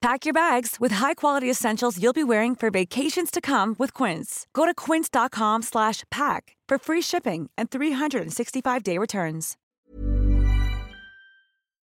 Pack your bags with high-quality essentials you'll be wearing for vacations to come with Quince. Go to quince.com slash pack for free shipping and 365-day returns.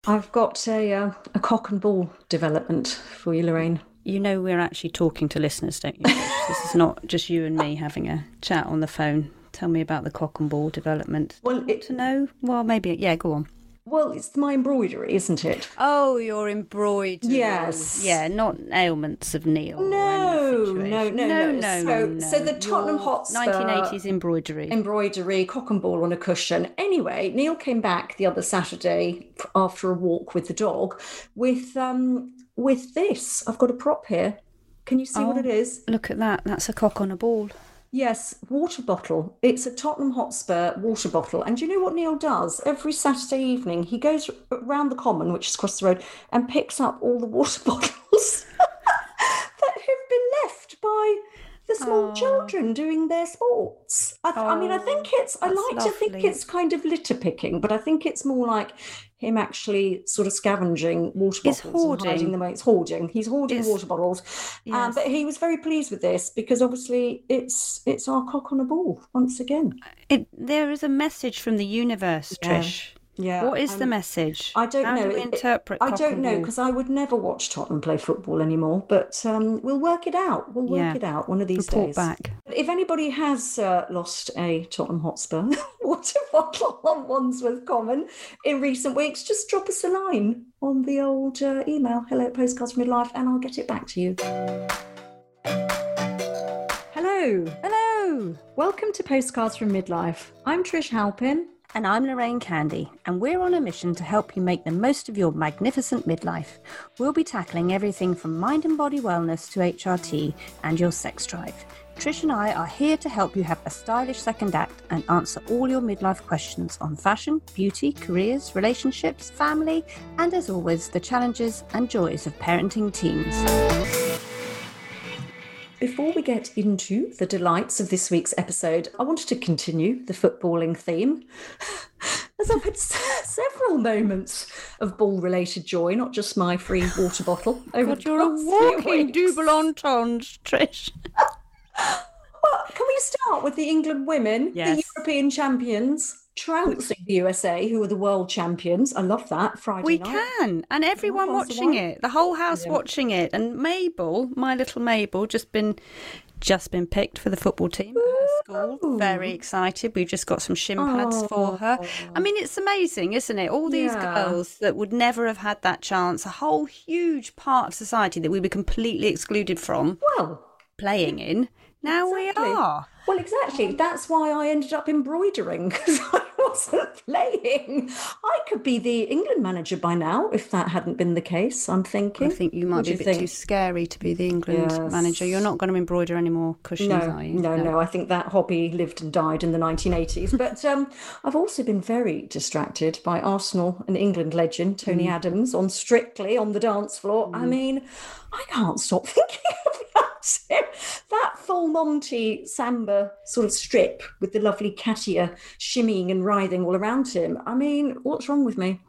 I've got a uh, a cock and ball development for you, Lorraine. You know we're actually talking to listeners, don't you? this is not just you and me having a chat on the phone. Tell me about the cock and ball development. Well, it, To know? Well, maybe. Yeah, go on. Well, it's my embroidery, isn't it? Oh, your embroidery. Yes. Yeah, not ailments of Neil. No, no, no, no, no. no, So- no, so the. Tottenham Your Hotspur 1980s embroidery. embroidery, cock and ball on a cushion. Anyway, Neil came back the other Saturday after a walk with the dog with um with this. I've got a prop here. Can you see what Oh. it is? Look at that. That's a cock on a ball. Yes, water bottle. It's a Tottenham Hotspur water bottle. And do you know what Neil does? Every Saturday evening, he goes around the common, which is across the road, and picks up all the water bottles that have been left by the small Oh. children doing their sports. I, I mean, I think it's, I like to think it's kind of litter picking, but I think it's more like him actually sort of scavenging water It's bottles and hiding hoarding. them away. It's hoarding. He's hoarding It's- water bottles. Um, but he was very pleased with this because obviously it's it's our cock on a ball once again. It, there is a message from the universe, Yeah. Trish. Yeah, What is the message? I don't How know. Do we It- it- interpret I don't know because I would never watch Tottenham play football anymore. But um, we'll work it out. We'll work Yeah. it out one of these Report days. back. If anybody has uh, lost a Tottenham Hotspur water bottle on Wandsworth Common in recent weeks, just drop us a line on the old uh, email, hello at postcards from midlife, and I'll get it back to you. Hello. Hello. Welcome to Postcards from Midlife. I'm Trish Halpin. And I'm Lorraine Candy, and we're on a mission to help you make the most of your magnificent midlife. We'll be tackling everything from mind and body wellness to HRT and your sex drive. Trish and I are here to help you have a stylish second act and answer all your midlife questions on fashion, beauty, careers, relationships, family, and as always, the challenges and joys of parenting teens. Before we get into the delights of this week's episode, I wanted to continue the footballing theme. As I've had several moments of ball related joy, not just my free water bottle. Over God, you're a walking double entendre, Trish. Well, can we start with the England women, the European champions, trouncing the USA, who are the world champions? I love that. Friday We night. can, and everyone of watching it, the whole house watching it, and Mabel, my little Mabel, just been just been picked for the football team at her school. Very excited. We've just got some shin pads for her. I mean, it's amazing, isn't it? All these Yeah. girls that would never have had that chance, a whole huge part of society that we were completely excluded from Well, playing in. Now Exactly. we are. Well, exactly. That's why I ended up embroidering because I wasn't playing. I could be the England manager by now if that hadn't been the case. I'm thinking. I think you might What be a bit too scary to be the England Yes. manager. You're not going to embroider any more cushions, No, are you? no, no. I think that hobby lived and died in the 1980s. But um, I've also been very distracted by Arsenal and England legend Tony Mm. Adams on Strictly on the dance floor. I mean, I can't stop thinking him. That full Monty samba sort of strip with the lovely Katya shimmying and writhing all around him. I mean, what's wrong with me?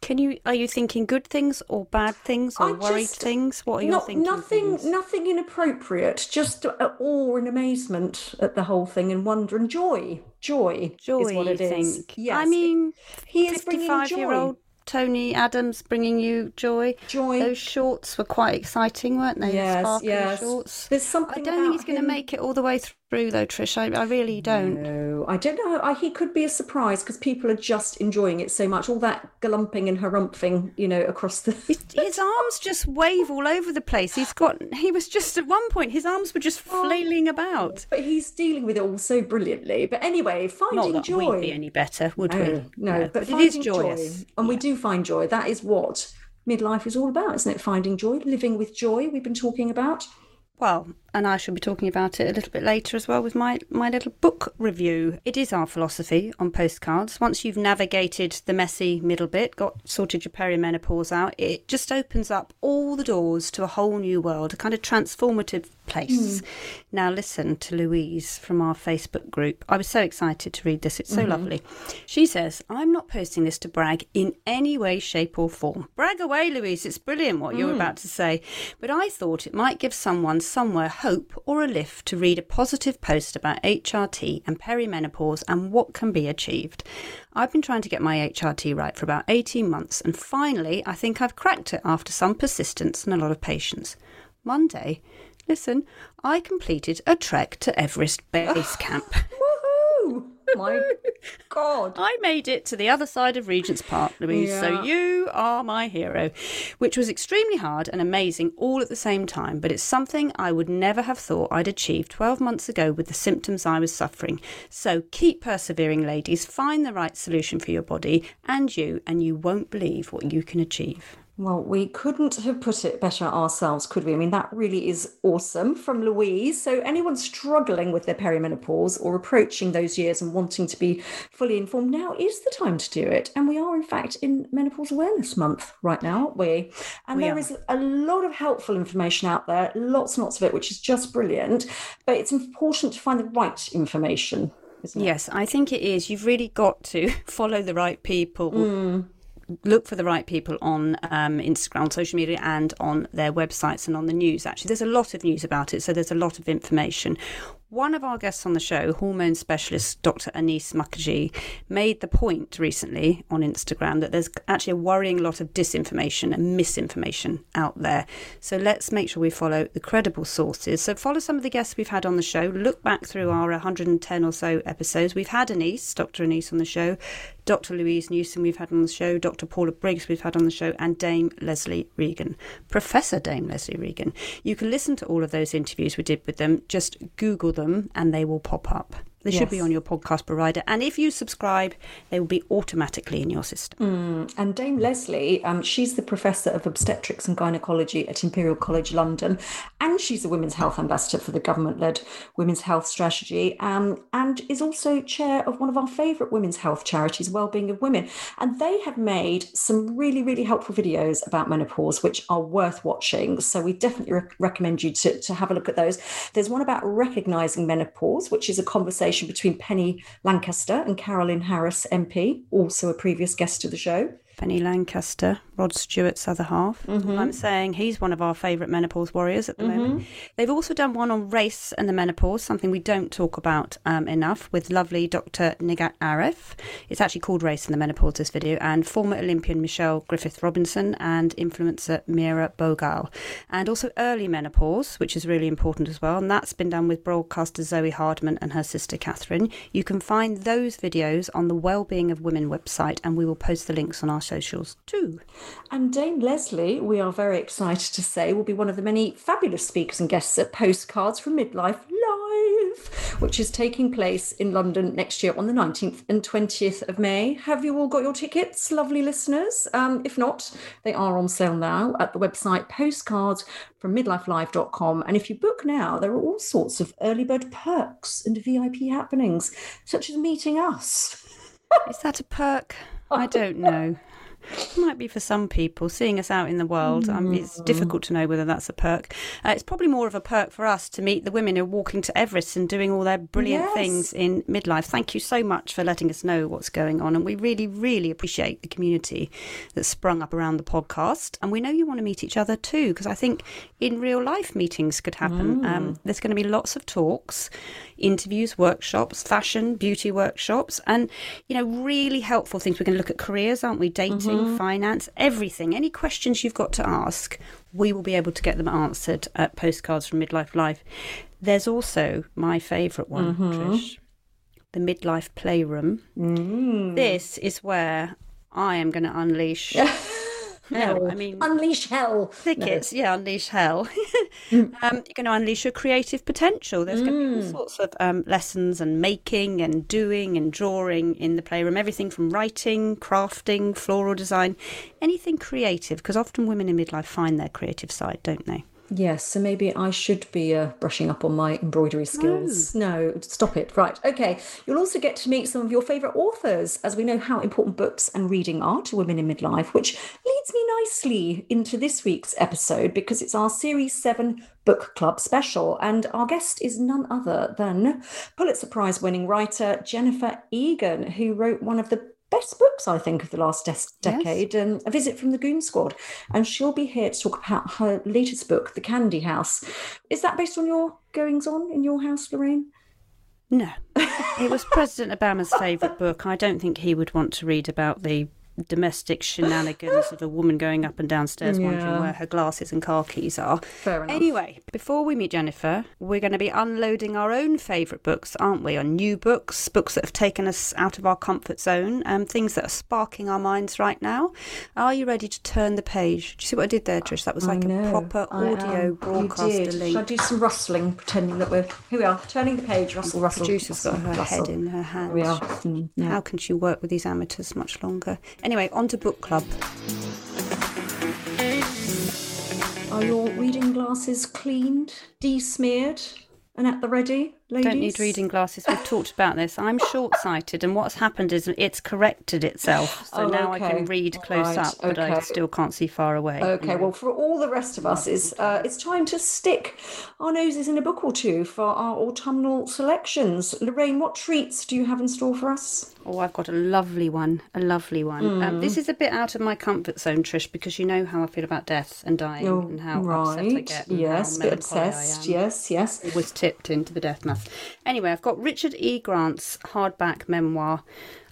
Can you are you thinking good things or bad things or I worried just- things? What are you thinking? nothing, things? nothing inappropriate. Just awe and amazement at the whole thing, and wonder and joy. Joy, Joy, is what it is. think? Yes, I mean, he is bringing fifty-five-year-old Tony Adams bringing you joy. Joy. Those shorts were quite exciting, weren't they? Yes, sparkly yes. shorts. There's something. I don't think he's going to make it all the way through, though, Trish. I, I really don't. No, I don't know. I, he could be a surprise because people are just enjoying it so much. All that galumping and harumphing, you know, across the. His, his arms just wave all over the place. He's got. He was just at one point. His arms were just oh, flailing about. But he's dealing with it all so brilliantly. But anyway, finding Not that joy. we'd be any better, would no, we? no, but, it is joyous. joy, and we do find joy. That is what midlife is all about, isn't it? Finding joy, living with joy. We've been talking about. Well, and I shall be talking about it a little bit later as well with my, my little book review. It is our philosophy on postcards. Once you've navigated the messy middle bit, got sorted your perimenopause out, it just opens up all the doors to a whole new world, a kind of transformative place. Mm. Now, listen to Louise from our Facebook group. I was so excited to read this, it's so mm-hmm. lovely. She says, I'm not posting this to brag in any way, shape, or form. Brag away, Louise, it's brilliant what mm. you're about to say. But I thought it might give someone somewhere hope or a lift to read a positive post about HRT and perimenopause and what can be achieved. I've been trying to get my HRT right for about 18 months, and finally, I think I've cracked it after some persistence and a lot of patience. Monday, listen, I completed a trek to Everest Base Camp. Woohoo! My God. I made it to the other side of Regent's Park, Louise. Yeah. So you are my hero, which was extremely hard and amazing all at the same time. But it's something I would never have thought I'd achieve 12 months ago with the symptoms I was suffering. So keep persevering, ladies. Find the right solution for your body and you, and you won't believe what you can achieve. Well, we couldn't have put it better ourselves, could we? I mean, that really is awesome from Louise. So, anyone struggling with their perimenopause or approaching those years and wanting to be fully informed, now is the time to do it. And we are, in fact, in Menopause Awareness Month right now, aren't we? And we there are. is a lot of helpful information out there, lots and lots of it, which is just brilliant. But it's important to find the right information. Yes, I think it is. You've really got to follow the right people. Mm look for the right people on um, Instagram, on social media, and on their websites and on the news. Actually, there's a lot of news about it, so there's a lot of information. One of our guests on the show, hormone specialist Dr. Annice Mukherjee, made the point recently on Instagram that there's actually a worrying lot of disinformation and misinformation out there. So let's make sure we follow the credible sources. So follow some of the guests we've had on the show. Look back through our 110 or so episodes. We've had Annice, Dr. Annice on the show, Dr. Louise Newson we've had on the show, Dr. Paula Briggs we've had on the show, and Dame Lesley Regan, Professor Dame Lesley Regan. You can listen to all of those interviews we did with them. Just Google them them and they will pop up. They yes. should be on your podcast provider. And if you subscribe, they will be automatically in your system. Mm. And Dame Lesley, um, she's the Professor of Obstetrics and Gynecology at Imperial College London. And she's a Women's Health Ambassador for the government led Women's Health Strategy. Um, and is also chair of one of our favourite women's health charities, Wellbeing of Women. And they have made some really, really helpful videos about menopause, which are worth watching. So we definitely re- recommend you to, to have a look at those. There's one about recognising menopause, which is a conversation conversation between Penny Lancaster and Carolyn Harris MP, also a previous guest of the show. Penny Lancaster, Rod Stewart's other half. Mm-hmm. I'm saying he's one of our favourite menopause warriors at the mm-hmm. moment. They've also done one on race and the menopause, something we don't talk about um, enough, with lovely Dr. Nighat Arif. It's actually called Race and the Menopause, this video, and former Olympian Michelle Griffith Robinson and influencer Meera Bogal. And also early menopause, which is really important as well, and that's been done with broadcaster Zoe Hardman and her sister Catherine. You can find those videos on the Wellbeing of Women website, and we will post the links on our socials too. And Dame Lesley, we are very excited to say, will be one of the many fabulous speakers and guests at Postcards from Midlife Live, which is taking place in London next year on the 19th and 20th of May. Have you all got your tickets, lovely listeners? Um, if not, they are on sale now at the website postcards from midlifelive.com. And if you book now, there are all sorts of early bird perks and VIP happenings, such as meeting us. Is that a perk? I don't know. It might be for some people. Seeing us out in the world, um, it's mm. difficult to know whether that's a perk. Uh, it's probably more of a perk for us to meet the women who are walking to Everest and doing all their brilliant yes. things in midlife. Thank you so much for letting us know what's going on. And we really, really appreciate the community that's sprung up around the podcast. And we know you want to meet each other too, because I think in real life meetings could happen. Mm. Um, there's going to be lots of talks interviews, workshops, fashion, beauty workshops, and you know, really helpful things. We're going to look at careers, aren't we? Dating, mm-hmm. Finance, everything. Any questions you've got to ask, we will be able to get them answered at Postcards from Midlife Life. There's also my favourite one, mm-hmm. Trish, the Midlife Playroom. Mm. This is where I am going to unleash. No, I mean unleash hell. Tickets, no. yeah, unleash hell. um, you're going to unleash your creative potential. There's mm. going to be all mm. sorts of um, lessons and making and doing and drawing in the playroom. Everything from writing, crafting, floral design, anything creative. Because often women in midlife find their creative side, don't they? Yes, so maybe I should be uh, brushing up on my embroidery skills. No. stop it. Right. Okay. You'll also get to meet some of your favourite authors, as we know how important books and reading are to women in midlife, which leads me nicely into this week's episode because it's our Series 7 Book Club special. And our guest is none other than Pulitzer Prize winning writer Jennifer Egan, who wrote one of the best books, I think, of the last de- decade, yes. um, A Visit from the Goon Squad. And she'll be here to talk about her latest book, The Candy House. Is that based on your goings on in your house, Lorraine? No. it was President Obama's favourite book. I don't think he would want to read about the domestic shenanigans of a woman going up and downstairs yeah. wondering where her glasses and car keys are. Fair enough. Anyway, before we meet Jennifer, we're going to be unloading our own favourite books, aren't we? On new books, books that have taken us out of our comfort zone, um, things that are sparking our minds right now. Are you ready to turn the page? Do you see what I did there, Trish? That was like a proper audio broadcaster link. Should I do some rustling, pretending that we're here? We are turning the page. Rustle, the rustle. Producer's rustle, got her rustle. head in her hand. We are. Mm, yeah. How can she work with these amateurs much longer? Anyway, on to book club. Are your reading glasses cleaned, de-smeared, and at the ready? Ladies? Don't need reading glasses. We've talked about this. I'm short sighted, and what's happened is it's corrected itself. So oh, now okay. I can read close right. up, but okay. I still can't see far away. Okay, well, for all the rest of us, is uh, it's time to stick our noses in a book or two for our autumnal selections. Lorraine, what treats do you have in store for us? Oh, I've got a lovely one, a lovely one. Mm. Um, this is a bit out of my comfort zone, Trish, because you know how I feel about death and dying oh, and how right. upset I get. yes, bit obsessed. Yes, yes. It was tipped into the death mass. Anyway, I've got Richard E. Grant's hardback memoir,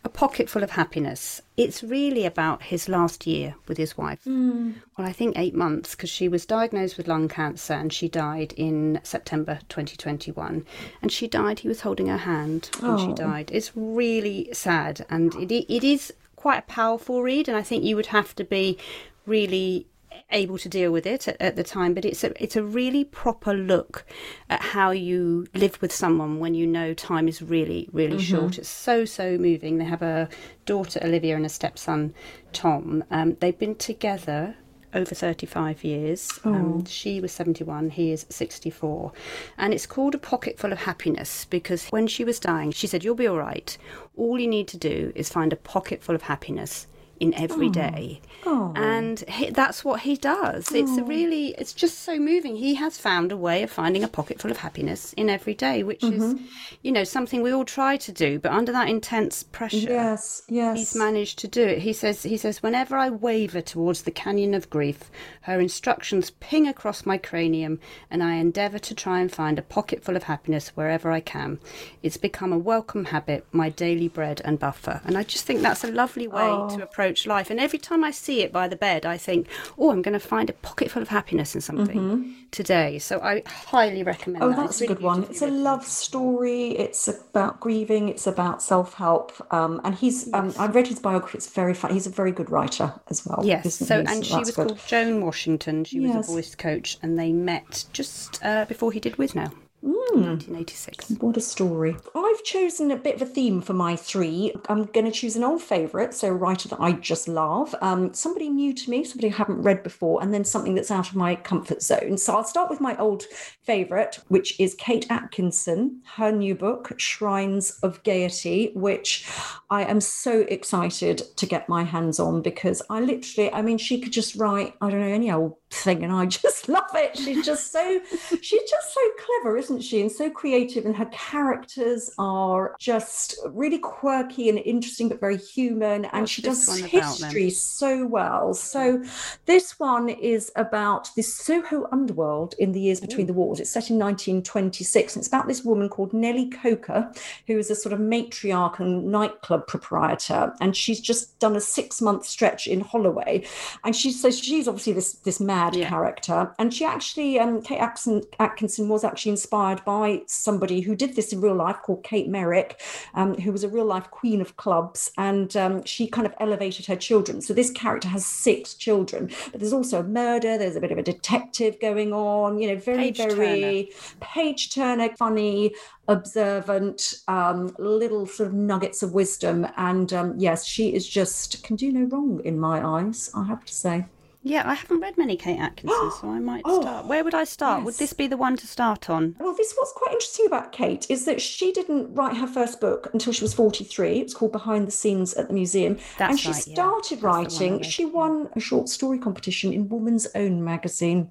A Pocket Full of Happiness. It's really about his last year with his wife. Mm. Well, I think eight months because she was diagnosed with lung cancer and she died in September 2021. And she died, he was holding her hand when oh. she died. It's really sad and it, it is quite a powerful read. And I think you would have to be really able to deal with it at, at, the time but it's a it's a really proper look at how you live with someone when you know time is really really mm-hmm. short it's so so moving they have a daughter Olivia and a stepson Tom um, they've been together over 35 years. Oh. Um, she was 71, he is 64. And it's called A Pocket Full of Happiness because when she was dying, she said, You'll be all right. All you need to do is find a pocket full of happiness in every oh. day. Oh. and he, that's what he does it's really it's just so moving he has found a way of finding a pocket full of happiness in every day which mm-hmm. is you know something we all try to do but under that intense pressure yes yes he's managed to do it he says he says whenever i waver towards the canyon of grief her instructions ping across my cranium and i endeavor to try and find a pocket full of happiness wherever i can it's become a welcome habit my daily bread and buffer and i just think that's a lovely way oh. to approach life and every time i see it by the bed, I think, oh, I'm going to find a pocket full of happiness in something mm-hmm. today. So I highly recommend oh, that. that's a good one. It's a love story. It's about grieving. It's about self help. Um, and he's, yes. um, I read his biography. It's very fun. He's a very good writer as well. Yes. So, he? and so she was good. called Joan Washington. She was a voice coach, and they met just uh, before he did Withnail. Mm. 1986. What a story. I've chosen a bit of a theme for my three. I'm going to choose an old favourite, so a writer that I just love, um, somebody new to me, somebody I haven't read before, and then something that's out of my comfort zone. So I'll start with my old favourite, which is Kate Atkinson, her new book, Shrines of Gaiety, which I am so excited to get my hands on because I literally, I mean, she could just write, I don't know, any old thing, and I just love it. She's just so, she's just so clever, isn't she? And so creative, and her characters are just really quirky and interesting, but very human. And What's she does one about, history so well. So this one is about this Soho underworld in the years between the wars. It's set in 1926, and it's about this woman called Nellie Coker, who is a sort of matriarch and nightclub proprietor, and she's just done a six-month stretch in Holloway, and she so she's obviously this this mad Yeah. character, and she actually um, Kate Atkinson, Atkinson was actually inspired by somebody who did this in real life called Kate Meyrick, um, who was a real life queen of clubs, and um, she kind of elevated her children. So this character has six children, but there's also a murder. There's a bit of a detective going on. You know, very Page very page turner, funny, observant, um, little sort of nuggets of wisdom. And um, yes, she is just can do no wrong in my eyes. I have to say. Yeah, I haven't read many Kate Atkinson, so I might oh, start. Where would I start? Would this be the one to start on? Well, this what's quite interesting about Kate is that she didn't write her first book until she was 43. It was called Behind the Scenes at the Museum. That's and she right, started That's the one I writing. She won a short story competition in Woman's Own magazine.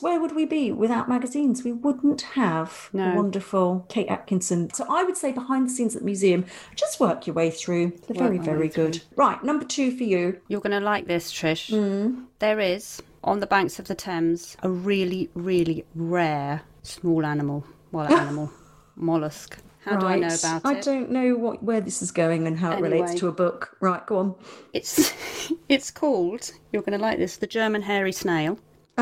Where would we be without magazines? We wouldn't have the No. wonderful Kate Atkinson. So I would say behind the scenes at the museum, just work your way through. They're very, very good. Right, number two for you. You're going to like this, Trish. Mm. There is, on the banks of the Thames, a really, really rare small animal. Well, animal. mollusk. How do I know Right. about I it? don't know what where this is going and how it relates to a book. Right, go on. It's, it's called, you're going to like this, the German hairy snail.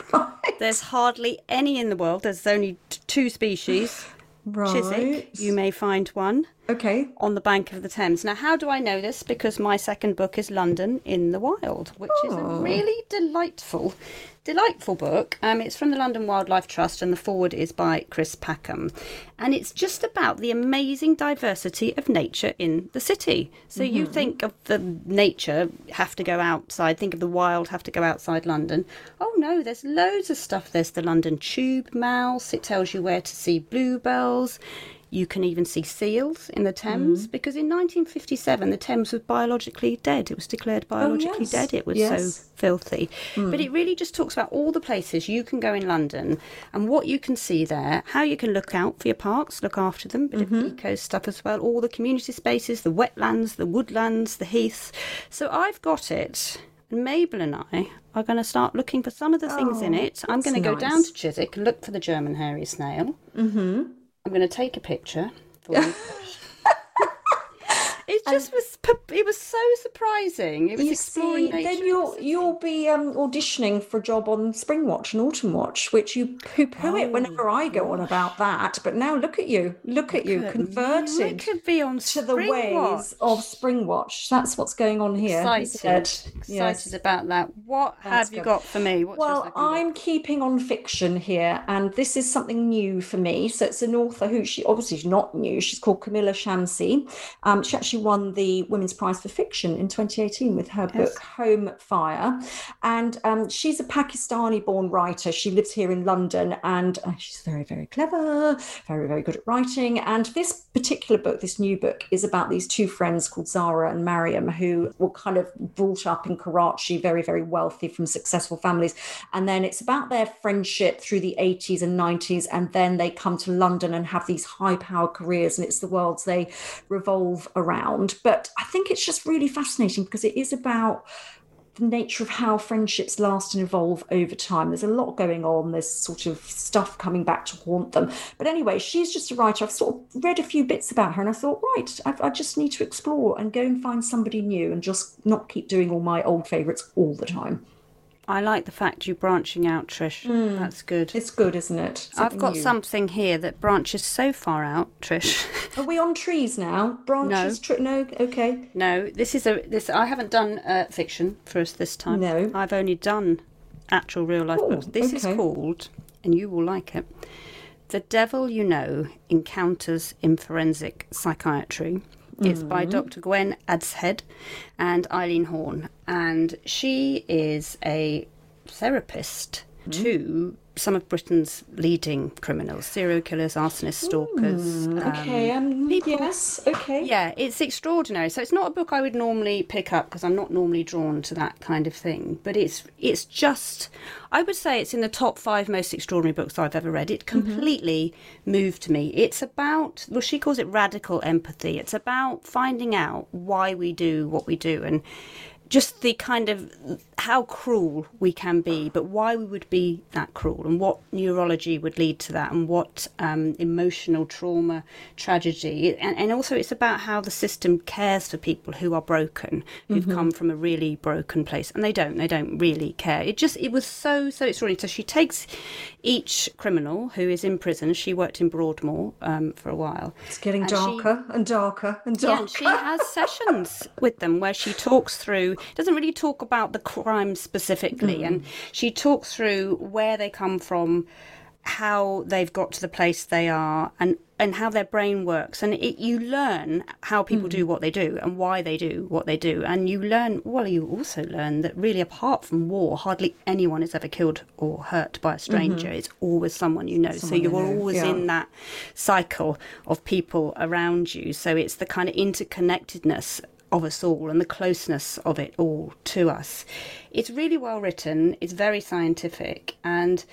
There's hardly any in the world. There's only t- two species. Right. Chiswick, you may find one. Okay. on the bank of the Thames. Now, how do I know this? Because my second book is London in the Wild, which is a Oh. really delightful, delightful book. Um, it's from the London Wildlife Trust, and the forward is by Chris Packham, and it's just about the amazing diversity of nature in the city. So you Mm-hmm. think of the nature have to go outside. Think of the wild have to go outside London. Oh no, there's loads of stuff. There's the London Tube Mouse. It tells you where to see bluebells. You can even see seals in the Thames Mm. because in 1957 the Thames was biologically dead. It was declared biologically Oh, yes, dead. It was yes. So filthy. But it really just talks about all the places you can go in London and what you can see there, how you can look out for your parks, look after them, bit Mm-hmm. of eco stuff as well, all the community spaces, the wetlands, the woodlands, the heaths. So I've got it. And Mabel and I are going to start looking for some of the things in Oh, it. I'm going to that's go down to Chiswick and look for the German hairy snail. Mm-hmm. I'm going to take a picture for. it just was. It was so surprising. It was You exploring see, then you'll you'll be um, auditioning for a job on Spring Watch and Autumn Watch, which you poo poo it whenever I go on about that. But now look at you, look at you, converted We could be on to the ways Watch. of Spring Watch. That's what's going on here. Excited, excited Yes. about that. What That's have you got for me? What's Well. I'm keeping on fiction here, and this is something new for me. So it's an author who she obviously is not new. She's called Kamila Shamsie. Um, she actually won the Women's Prize for Fiction in 2018 with her book Home Fire, and um, she's a Pakistani-born writer. She lives here in London, and uh, she's very, very clever, very, very good at writing. And this particular book, this new book, is about these two friends called Zara and Mariam, who were kind of brought up in Karachi, very, very wealthy from successful families. And then it's about their friendship through the 80s and 90s. And then they come to London and have these high powered careers, and it's the worlds they revolve around. But I think it's just really fascinating because it is about the nature of how friendships last and evolve over time. There's a lot going on. There's sort of stuff coming back to haunt them. But anyway, she's just a writer. I've sort of read a few bits about her and I thought, right, I, I just need to explore and go and find somebody new and just not keep doing all my old favourites all the time. I like the fact you're branching out, Trish. That's good. It's good, isn't it? I've got new. something here that branches so far out, Trish. Are we on trees now? Branches? Tri- no. Okay. no, this is a this. I haven't done uh, fiction for us this time. No. I've only done actual real life Oh, books. This is called, and you will like it. The Devil You Know Encounters in Forensic Psychiatry. It's Mm-hmm. by Dr. Gwen Adshead and Eileen Horne. And she is a therapist Mm. to some of Britain's leading criminals, serial killers, arsonists, stalkers. Okay. Um, people- yes. Okay. Yeah, it's extraordinary. So it's not a book I would normally pick up because I'm not normally drawn to that kind of thing. But it's it's just I would say it's in the top five most extraordinary books I've ever read. It completely moved me. It's about well, she calls it radical empathy. It's about finding out why we do what we do and just the kind of how cruel we can be, but why we would be that cruel, and what neurology would lead to that, and what um, emotional trauma, tragedy, and, and also it's about how the system cares for people who are broken, who've come from a really broken place, and they don't, they don't really care. It just, it was so, so extraordinary. So she takes each criminal who is in prison. She worked in Broadmoor um, for a while. It's getting And she- darker and darker and Yeah, darker. and she has sessions with them where she talks through, doesn't really talk about the crime specifically, and she talks through where they come from, how they've got to the place they are, and and how their brain works. And it, you learn how people mm. do what they do and why they do what they do. And you learn well you also learn that really apart from war hardly anyone is ever killed or hurt by a stranger. Mm-hmm. it's always someone you know. Someone so you're always yeah. in that cycle of people around you. So it's the kind of interconnectedness of us all and the closeness of it all to us. It's really well written, it's very scientific, and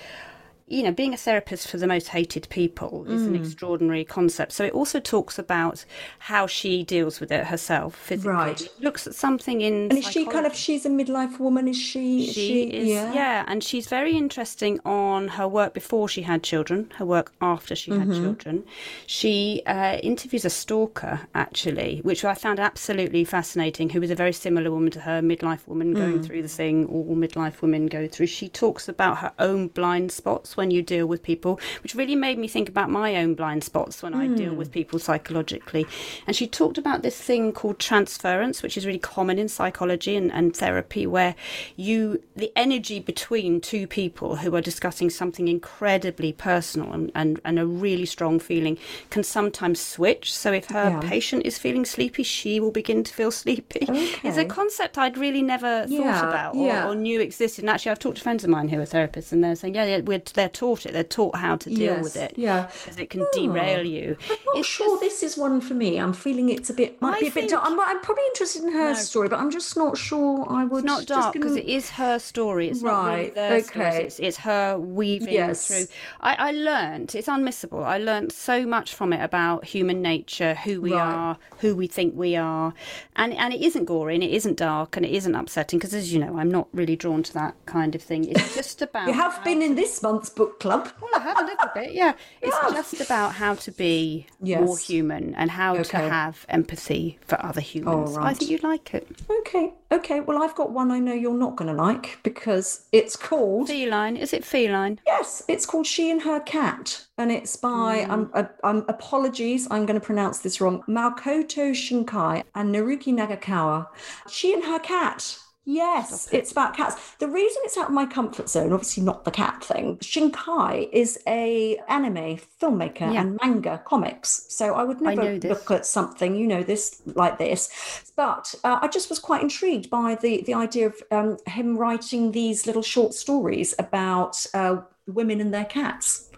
you know, being a therapist for the most hated people is mm. an extraordinary concept. So it also talks about how she deals with it herself physically. Right. Looks at something in. And is psychology. she kind of? She's a midlife woman. Is she? She, she is. Yeah. yeah. and she's very interesting on her work before she had children, her work after she mm-hmm. had children. She uh, interviews a stalker actually, which I found absolutely fascinating. Who was a very similar woman to her, midlife woman going mm. through the thing all midlife women go through. She talks about her own blind spots when you deal with people, which really made me think about my own blind spots when mm. I deal with hmm. people psychologically. And she talked about this thing called transference, which is really common in psychology and, and therapy, where you, the energy between two people who are discussing something incredibly personal and, and, and a really strong feeling can sometimes switch. So if her yeah. patient is feeling sleepy, she will begin to feel sleepy. Okay. It's a concept I'd really never yeah. thought about or, yeah. or, knew existed. And actually, I've talked to friends of mine who are therapists, and they're saying, yeah, yeah, we're, they're they're taught it. They're taught how to deal yes, with it. Yeah, because it can oh, derail you. I'm not it's sure just... this is one for me. I'm feeling it's a bit might I be a think... bit. I'm, I'm, probably interested in her no. story, but I'm just not sure. I would. It's not dark because gonna... it is her story. It's right. not really okay. stories. It's, it's her weaving yes. through. I, I learned. It's unmissable. I learned so much from it about human nature, who we right. are, who we think we are, and and it isn't gory and it isn't dark and it isn't upsetting because, as you know, I'm not really drawn to that kind of thing. It's just about. you have been in this month's book club. Well, I have a little bit, yeah. It's just about how to be yes. more human and how okay. to have empathy for other humans. Oh, right. I think you'd like it. Okay, okay. Well, I've got one I know you're not going to like because it's called Feline. Is it Feline? Yes, it's called She and Her Cat, and it's by. Mm. Um, uh, um, apologies, I'm going to pronounce this wrong. Makoto Shinkai and Naruki Nagakawa. She and Her Cat. Yes, it. it's about cats. The reason it's out of my comfort zone, obviously not the cat thing. Shinkai is a anime filmmaker yeah. and manga comics, so I would never I look at something you know this like this. But uh, I just was quite intrigued by the the idea of um, him writing these little short stories about uh, women and their cats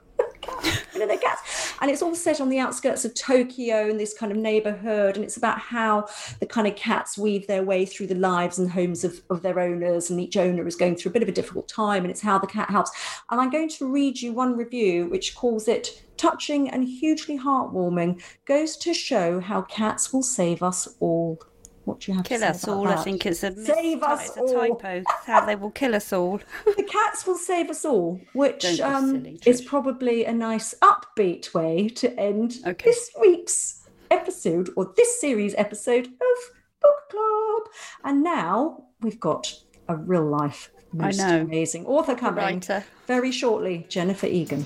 and it's all set on the outskirts of Tokyo in this kind of neighborhood. And it's about how the kind of cats weave their way through the lives and homes of, of their owners. And each owner is going through a bit of a difficult time. And it's how the cat helps. And I'm going to read you one review which calls it touching and hugely heartwarming, goes to show how cats will save us all. What do you have kill to say us all? That? I think it's a save us it's a all. typo. How they will kill us all. the cats will save us all, which um, silly, is probably a nice upbeat way to end okay. this week's episode or this series episode of Book Club. And now we've got a real life, most amazing author coming very shortly, Jennifer Egan.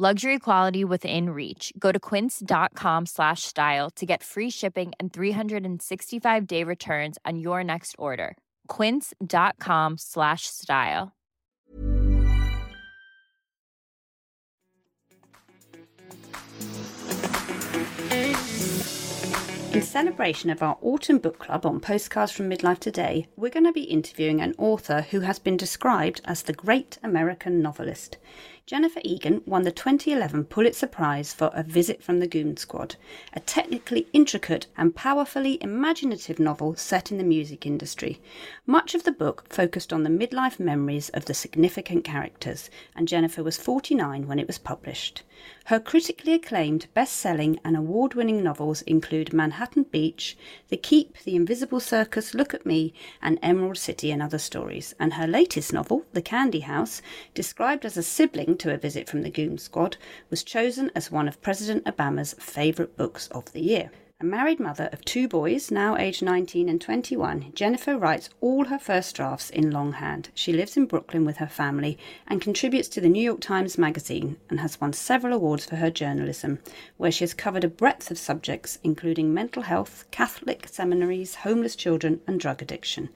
Luxury quality within reach. Go to quince.com slash style to get free shipping and 365 day returns on your next order. Quince.com slash style. In celebration of our autumn book club on Postcards from Midlife Today, we're going to be interviewing an author who has been described as the great American novelist. Jennifer Egan won the 2011 Pulitzer Prize for A Visit from the Goon Squad, a technically intricate and powerfully imaginative novel set in the music industry. Much of the book focused on the midlife memories of the significant characters, and Jennifer was 49 when it was published. Her critically acclaimed, best selling, and award winning novels include Manhattan Beach, The Keep, The Invisible Circus, Look at Me, and Emerald City and Other Stories. And her latest novel, The Candy House, described as a sibling to a visit from the Goon Squad, was chosen as one of President Obama's favourite books of the year. A married mother of two boys, now aged 19 and 21, Jennifer writes all her first drafts in longhand. She lives in Brooklyn with her family and contributes to the New York Times Magazine and has won several awards for her journalism, where she has covered a breadth of subjects, including mental health, Catholic seminaries, homeless children, and drug addiction.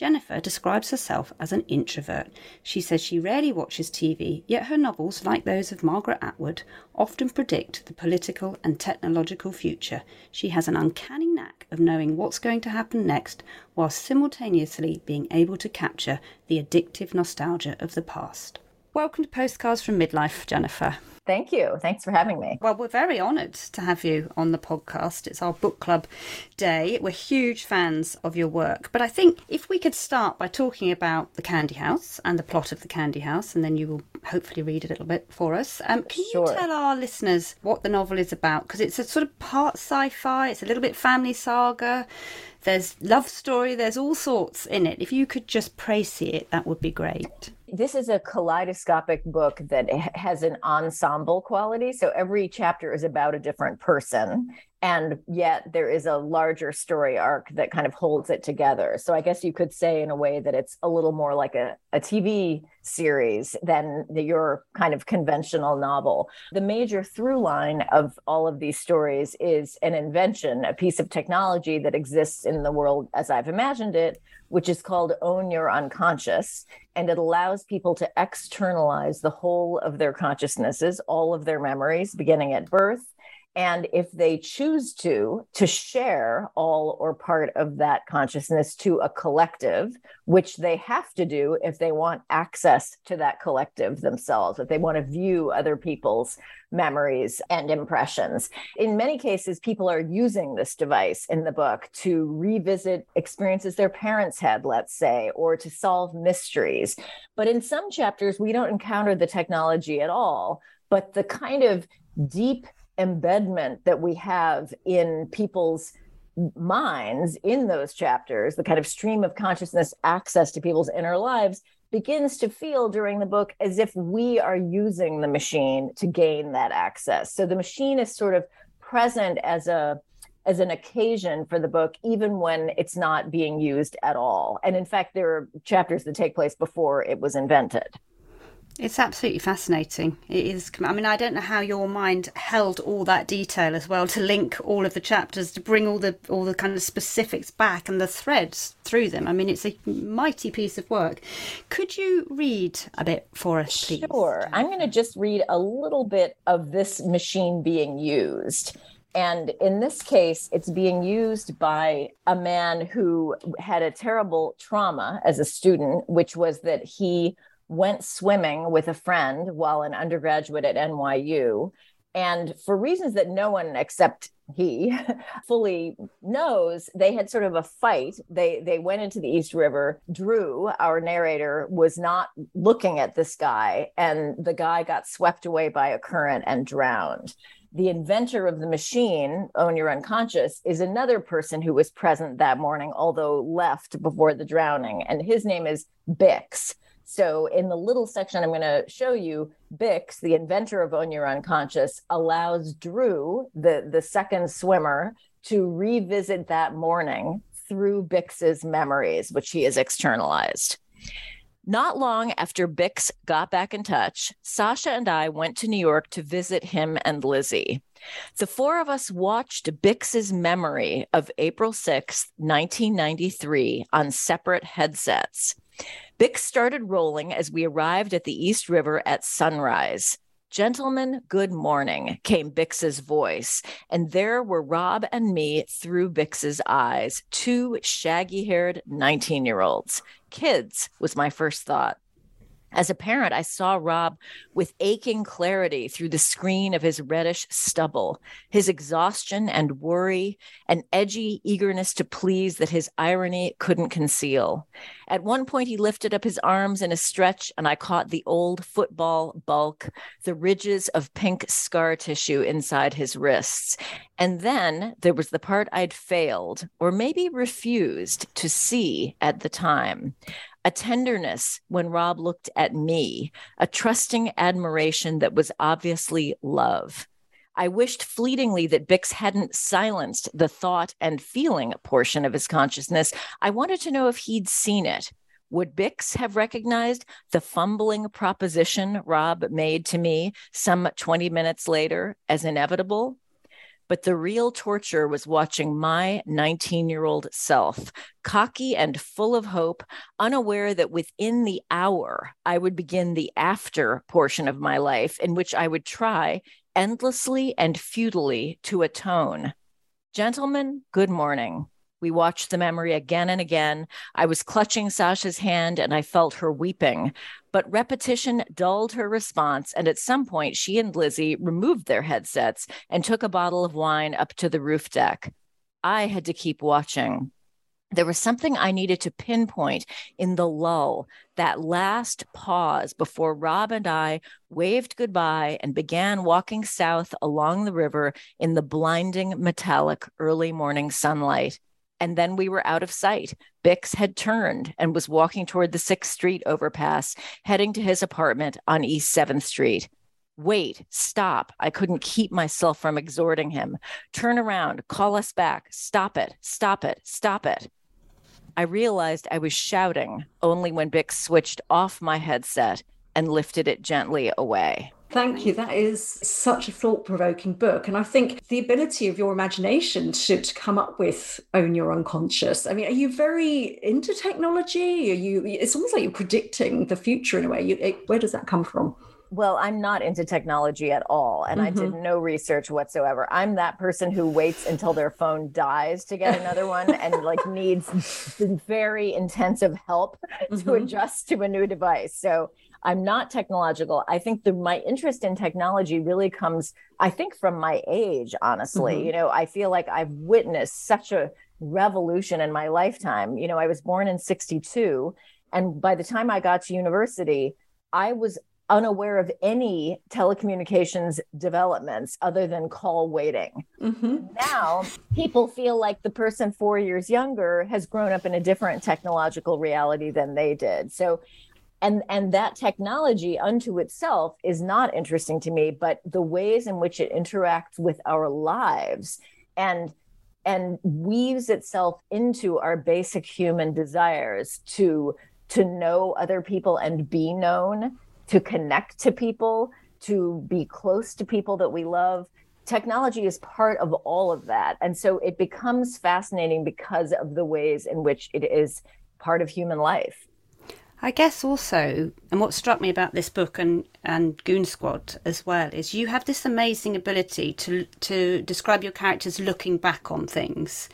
Jennifer describes herself as an introvert. She says she rarely watches TV, yet her novels, like those of Margaret Atwood, often predict the political and technological future. She has an uncanny knack of knowing what's going to happen next, while simultaneously being able to capture the addictive nostalgia of the past. Welcome to Postcards from Midlife, Jennifer. Thank you. Thanks for having me. Well, we're very honoured to have you on the podcast. It's our book club day. We're huge fans of your work. But I think if we could start by talking about The Candy House and the plot of The Candy House, and then you will hopefully read a little bit for us. Um, can sure. you tell our listeners what the novel is about? Because it's a sort of part sci fi, it's a little bit family saga. There's love story, there's all sorts in it. If you could just praise it, that would be great this is a kaleidoscopic book that has an ensemble quality. So every chapter is about a different person and yet there is a larger story arc that kind of holds it together so i guess you could say in a way that it's a little more like a, a tv series than the, your kind of conventional novel the major through line of all of these stories is an invention a piece of technology that exists in the world as i've imagined it which is called own your unconscious and it allows people to externalize the whole of their consciousnesses all of their memories beginning at birth and if they choose to to share all or part of that consciousness to a collective which they have to do if they want access to that collective themselves if they want to view other people's memories and impressions. In many cases people are using this device in the book to revisit experiences their parents had let's say or to solve mysteries. But in some chapters we don't encounter the technology at all but the kind of deep embedment that we have in people's minds in those chapters, the kind of stream of consciousness access to people's inner lives begins to feel during the book as if we are using the machine to gain that access. So the machine is sort of present as a as an occasion for the book even when it's not being used at all. And in fact there are chapters that take place before it was invented. It's absolutely fascinating. It is. I mean, I don't know how your mind held all that detail as well to link all of the chapters, to bring all the all the kind of specifics back and the threads through them. I mean, it's a mighty piece of work. Could you read a bit for us, please? Sure. I'm going to just read a little bit of this machine being used. And in this case, it's being used by a man who had a terrible trauma as a student, which was that he went swimming with a friend while an undergraduate at NYU. And for reasons that no one except he fully knows, they had sort of a fight. They they went into the East River. Drew, our narrator, was not looking at this guy, and the guy got swept away by a current and drowned. The inventor of the machine, Own Your Unconscious, is another person who was present that morning, although left before the drowning. And his name is Bix. So, in the little section I'm going to show you, Bix, the inventor of Own Your Unconscious, allows Drew, the, the second swimmer, to revisit that morning through Bix's memories, which he has externalized. Not long after Bix got back in touch, Sasha and I went to New York to visit him and Lizzie. The four of us watched Bix's memory of April 6, 1993, on separate headsets. Bix started rolling as we arrived at the East River at sunrise. Gentlemen, good morning, came Bix's voice, and there were Rob and me through Bix's eyes, two shaggy haired 19 year olds. Kids was my first thought. As a parent, I saw Rob with aching clarity through the screen of his reddish stubble, his exhaustion and worry, an edgy eagerness to please that his irony couldn't conceal. At one point, he lifted up his arms in a stretch, and I caught the old football bulk, the ridges of pink scar tissue inside his wrists. And then there was the part I'd failed, or maybe refused, to see at the time a tenderness when Rob looked at me, a trusting admiration that was obviously love. I wished fleetingly that Bix hadn't silenced the thought and feeling portion of his consciousness. I wanted to know if he'd seen it. Would Bix have recognized the fumbling proposition Rob made to me some 20 minutes later as inevitable? But the real torture was watching my 19 year old self, cocky and full of hope, unaware that within the hour I would begin the after portion of my life in which I would try endlessly and futilely to atone. Gentlemen, good morning. We watched the memory again and again. I was clutching Sasha's hand and I felt her weeping, but repetition dulled her response. And at some point, she and Lizzie removed their headsets and took a bottle of wine up to the roof deck. I had to keep watching. There was something I needed to pinpoint in the lull, that last pause before Rob and I waved goodbye and began walking south along the river in the blinding metallic early morning sunlight and then we were out of sight. Bix had turned and was walking toward the 6th Street overpass, heading to his apartment on East 7th Street. Wait, stop. I couldn't keep myself from exhorting him. Turn around, call us back. Stop it, stop it, stop it. I realized I was shouting only when Bix switched off my headset and lifted it gently away. Thank you. That is such a thought provoking book. And I think the ability of your imagination to, to come up with Own Your Unconscious. I mean, are you very into technology? Are you, it's almost like you're predicting the future in a way. You, it, where does that come from? Well, I'm not into technology at all, and mm-hmm. I did no research whatsoever. I'm that person who waits until their phone dies to get another one and like needs very intensive help mm-hmm. to adjust to a new device. So I'm not technological. I think the, my interest in technology really comes, I think, from my age, honestly. Mm-hmm. You know, I feel like I've witnessed such a revolution in my lifetime. You know, I was born in 62. And by the time I got to university, I was unaware of any telecommunications developments other than call waiting. Mm-hmm. Now, people feel like the person four years younger has grown up in a different technological reality than they did. So and and that technology unto itself is not interesting to me but the ways in which it interacts with our lives and and weaves itself into our basic human desires to to know other people and be known to connect to people to be close to people that we love. Technology is part of all of that. And so it becomes fascinating because of the ways in which it is part of human life I guess also, and what struck me about this book and, and Goon Squad as well is you have this amazing ability to to describe your characters looking back on things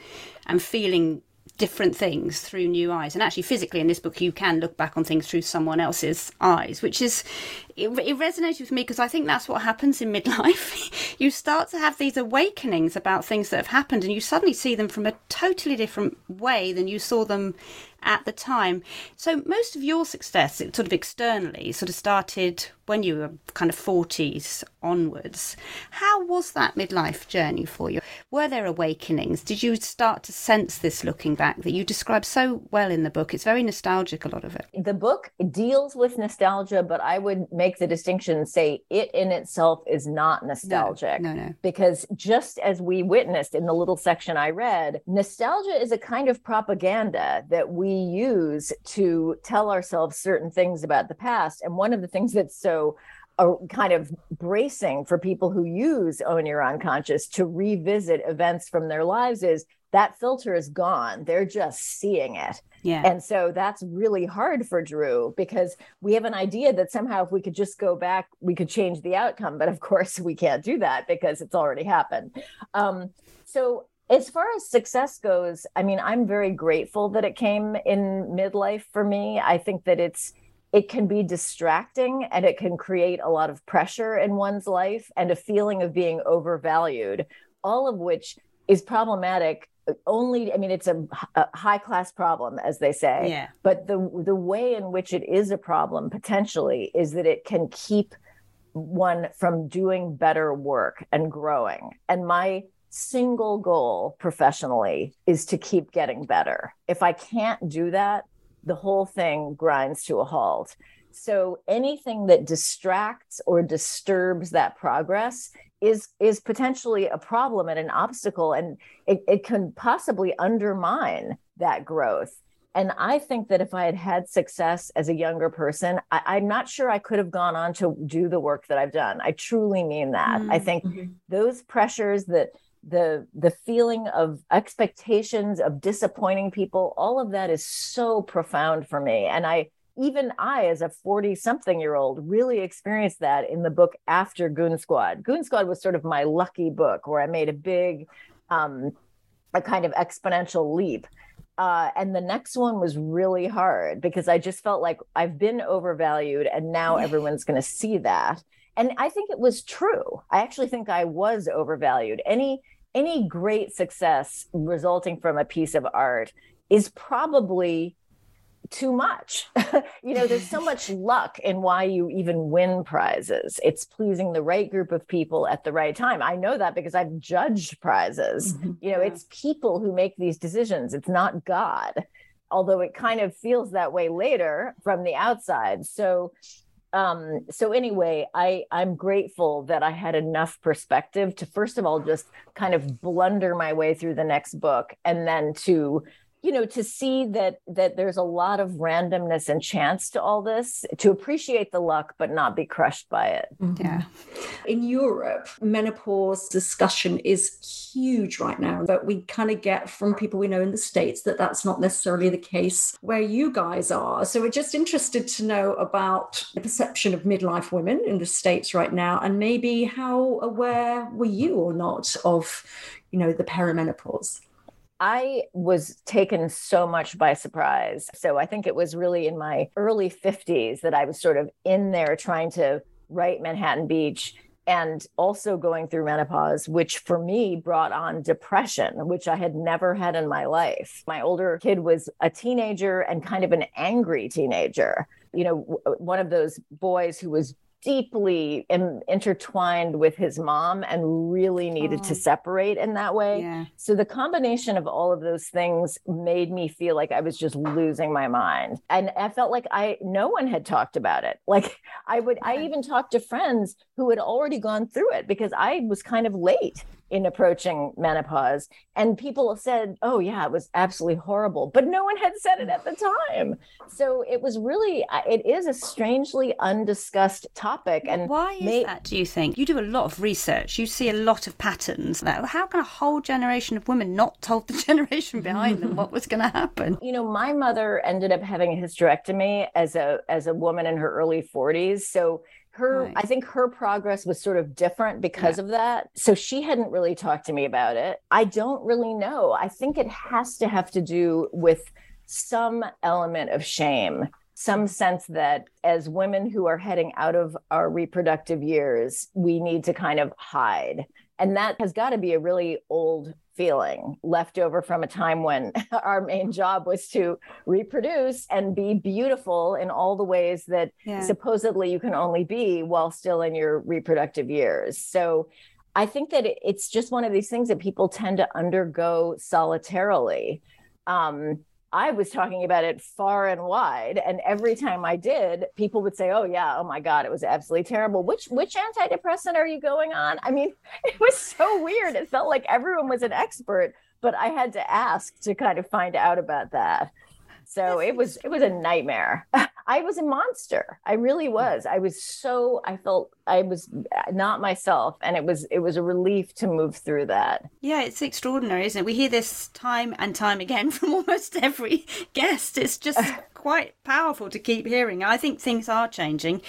and feeling different things through new eyes. And actually, physically in this book, you can look back on things through someone else's eyes, which is it, it resonates with me because I think that's what happens in midlife. you start to have these awakenings about things that have happened, and you suddenly see them from a totally different way than you saw them at the time. So most of your success, sort of externally, sort of started when you were kind of 40s onwards. How was that midlife journey for you? Were there awakenings? Did you start to sense this looking back that you describe so well in the book? It's very nostalgic, a lot of it. The book deals with nostalgia, but I would make the distinction and say it in itself is not nostalgic. No, no, no. Because just as we witnessed in the little section I read, nostalgia is a kind of propaganda that we use to tell ourselves certain things about the past. And one of the things that's so a kind of bracing for people who use own your unconscious to revisit events from their lives is that filter is gone. They're just seeing it. Yeah. And so that's really hard for Drew because we have an idea that somehow if we could just go back, we could change the outcome. But of course, we can't do that because it's already happened. Um, so as far as success goes, I mean, I'm very grateful that it came in midlife for me. I think that it's it can be distracting and it can create a lot of pressure in one's life and a feeling of being overvalued, all of which is problematic only i mean it's a, a, high class problem as they say yeah. but the the way in which it is a problem potentially is that it can keep one from doing better work and growing and my single goal professionally is to keep getting better. If I can't do that, the whole thing grinds to a halt. So anything that distracts or disturbs that progress is is potentially a problem and an obstacle and it, it can possibly undermine that growth and i think that if i had had success as a younger person I, am not sure i could have gone on to do the work that i've done i truly mean that mm-hmm. i think mm-hmm. those pressures that the the feeling of expectations of disappointing people all of that is so profound for me and i even I, as a 40 something year old, really experienced that in the book after Goon Squad. Goon Squad was sort of my lucky book where I made a big, um, a kind of exponential leap. Uh, and the next one was really hard because I just felt like I've been overvalued and now everyone's going to see that. And I think it was true. I actually think I was overvalued. Any any great success resulting from a piece of art is probably too much. you know, there's so much luck in why you even win prizes. It's pleasing the right group of people at the right time. I know that because I've judged prizes. Mm-hmm. You know, it's people who make these decisions, it's not God, although it kind of feels that way later from the outside. So, um, so anyway, I I'm grateful that I had enough perspective to first of all just kind of blunder my way through the next book and then to you know to see that that there's a lot of randomness and chance to all this to appreciate the luck but not be crushed by it. Mm-hmm. yeah. In europe menopause discussion is huge right now but we kind of get from people we know in the states that that's not necessarily the case where you guys are. So we're just interested to know about the perception of midlife women in the states right now and maybe how aware were you or not of you know the perimenopause I was taken so much by surprise. So I think it was really in my early 50s that I was sort of in there trying to write Manhattan Beach and also going through menopause, which for me brought on depression, which I had never had in my life. My older kid was a teenager and kind of an angry teenager. You know, one of those boys who was deeply in, intertwined with his mom and really needed oh. to separate in that way. Yeah. So the combination of all of those things made me feel like I was just losing my mind. And I felt like I no one had talked about it. Like I would I even talked to friends who had already gone through it because I was kind of late in approaching menopause. And people said, oh, yeah, it was absolutely horrible. But no one had said it at the time. So it was really, uh, it is a strangely undiscussed topic. And why is may- that, do you think? You do a lot of research, you see a lot of patterns. How can a whole generation of women not told the generation behind them what was going to happen? You know, my mother ended up having a hysterectomy as a as a woman in her early 40s. So her right. i think her progress was sort of different because yeah. of that so she hadn't really talked to me about it i don't really know i think it has to have to do with some element of shame some sense that as women who are heading out of our reproductive years we need to kind of hide and that has got to be a really old feeling left over from a time when our main job was to reproduce and be beautiful in all the ways that yeah. supposedly you can only be while still in your reproductive years. So I think that it's just one of these things that people tend to undergo solitarily. Um, I was talking about it far and wide, and every time I did, people would say, "Oh yeah, oh my god, it was absolutely terrible." Which which antidepressant are you going on? I mean, it was so weird. It felt like everyone was an expert, but I had to ask to kind of find out about that. So it was it was a nightmare. I was a monster. I really hmm. was. I was so I felt I was not myself and it was it was a relief to move through that. Yeah, it's extraordinary, isn't it? We hear this time and time again from almost every guest. It's just quite powerful to keep hearing. I think things are changing.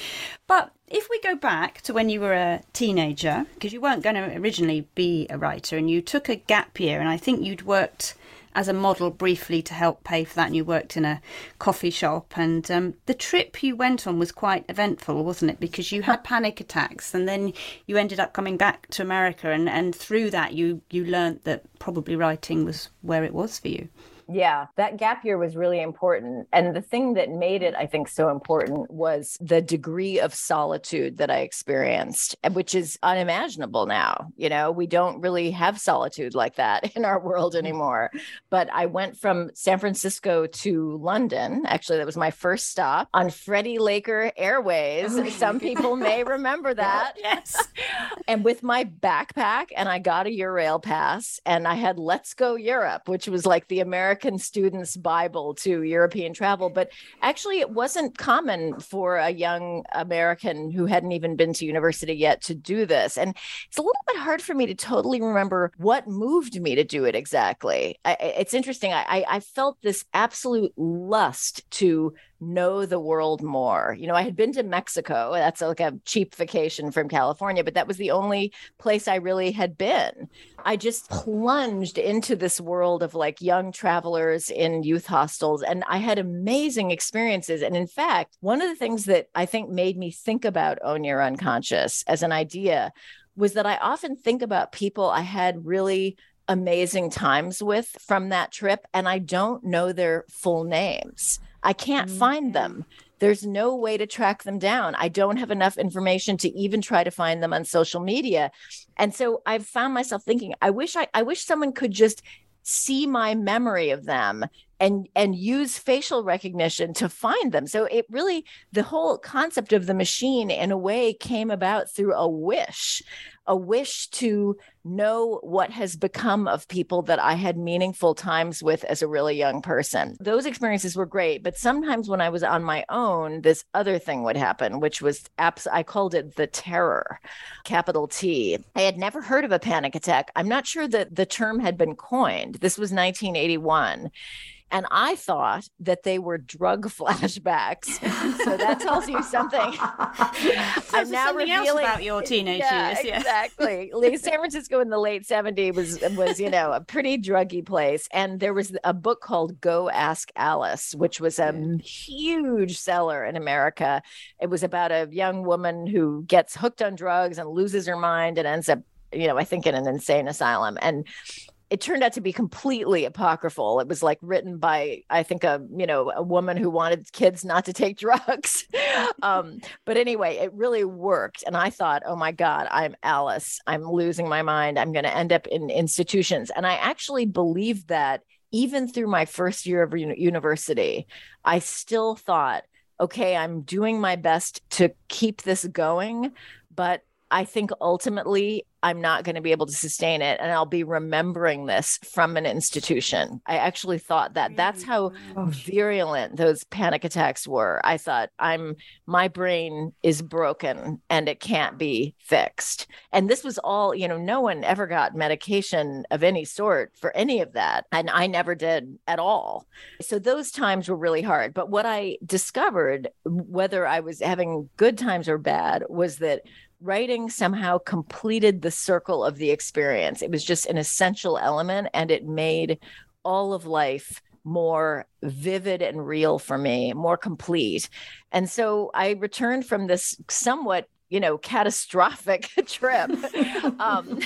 But if we go back to when you were a teenager, because you weren't going to originally be a writer and you took a gap year and I think you'd worked as a model briefly to help pay for that, and you worked in a coffee shop. And um, the trip you went on was quite eventful, wasn't it? Because you had panic attacks, and then you ended up coming back to America, and, and through that, you you learnt that probably writing was where it was for you. Yeah, that gap year was really important. And the thing that made it, I think, so important was the degree of solitude that I experienced, which is unimaginable now. You know, we don't really have solitude like that in our world mm. anymore. But I went from San Francisco to London. Actually, that was my first stop on Freddie Laker Airways. Oh, Some people may remember that. yes. and with my backpack, and I got a Eurail pass, and I had Let's Go Europe, which was like the American student's Bible to European travel. But actually, it wasn't common for a young American who hadn't even been to university yet to do this. And it's a little bit hard for me to totally remember what moved me to do it exactly. I, it's interesting. I, I felt this absolute lust to know the world more. You know, I had been to Mexico. That's like a cheap vacation from California, but that was the only place I really had been. I just plunged into this world of like young travelers in youth hostels and I had amazing experiences. And in fact, one of the things that I think made me think about Own Your Unconscious as an idea was that I often think about people I had really amazing times with from that trip and I don't know their full names. I can't mm-hmm. find them. There's no way to track them down. I don't have enough information to even try to find them on social media. And so I've found myself thinking, I wish I I wish someone could just see my memory of them and and use facial recognition to find them so it really the whole concept of the machine in a way came about through a wish a wish to know what has become of people that I had meaningful times with as a really young person. Those experiences were great, but sometimes when I was on my own, this other thing would happen, which was abs- I called it the terror, capital T. I had never heard of a panic attack. I'm not sure that the term had been coined. This was 1981 and I thought that they were drug flashbacks. so that tells you something. I'm now something revealing about your teenage yeah, years. Yeah. Exactly. San Francisco in the late 70s was was you know a pretty druggy place, and there was a book called Go Ask Alice, which was a yeah. huge seller in America. It was about a young woman who gets hooked on drugs and loses her mind and ends up you know, I think in an insane asylum. And it turned out to be completely apocryphal. It was like written by, I think, a you know a woman who wanted kids not to take drugs. um, but anyway, it really worked, and I thought, oh my God, I'm Alice. I'm losing my mind. I'm going to end up in institutions, and I actually believed that even through my first year of university, I still thought, okay, I'm doing my best to keep this going, but I think ultimately I'm not going to be able to sustain it and I'll be remembering this from an institution. I actually thought that that's how mm. virulent those panic attacks were. I thought I'm my brain is broken and it can't be fixed. And this was all, you know, no one ever got medication of any sort for any of that and I never did at all. So those times were really hard, but what I discovered whether I was having good times or bad was that writing somehow completed the circle of the experience. It was just an essential element and it made all of life more vivid and real for me, more complete. And so I returned from this somewhat you know catastrophic trip um,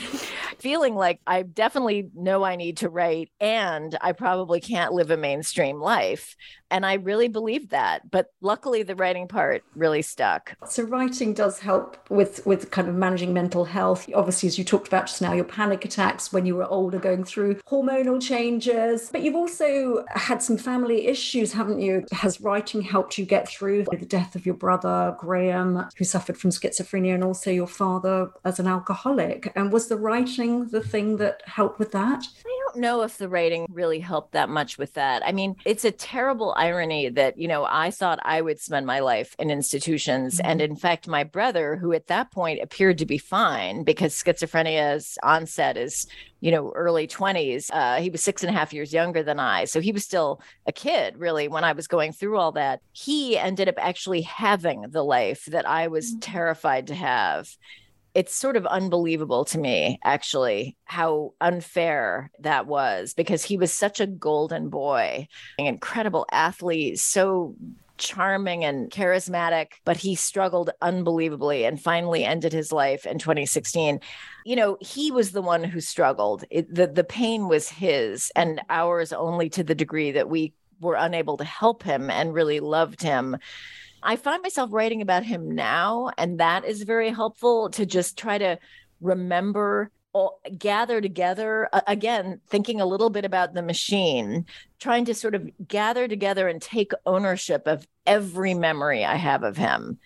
feeling like i definitely know i need to write and i probably can't live a mainstream life and I really believed that. But luckily, the writing part really stuck. So writing does help with with kind of managing mental health. Obviously, as you talked about just now, your panic attacks when you were older, going through hormonal changes. But you've also had some family issues, haven't you? Has writing helped you get through the death of your brother Graham, who suffered from schizophrenia, and also your father as an alcoholic? And was the writing the thing that helped with that? I don't know if the writing really helped that much with that. I mean, it's a terrible irony that, you know, I thought I would spend my life in institutions. Mm-hmm. And in fact, my brother, who at that point appeared to be fine because schizophrenia's onset is, you know, early 20s, uh, he was six and a half years younger than I. So he was still a kid, really, when I was going through all that. He ended up actually having the life that I was mm-hmm. terrified to have it's sort of unbelievable to me actually how unfair that was because he was such a golden boy an incredible athlete so charming and charismatic, but he struggled unbelievably and finally ended his life in 2016. You know, he was the one who struggled. It, the the pain was his and ours only to the degree that we were unable to help him and really loved him. I find myself writing about him now, and that is very helpful to just try to remember all, gather together uh, again thinking a little bit about the machine trying to sort of gather together and take ownership of every memory i have of him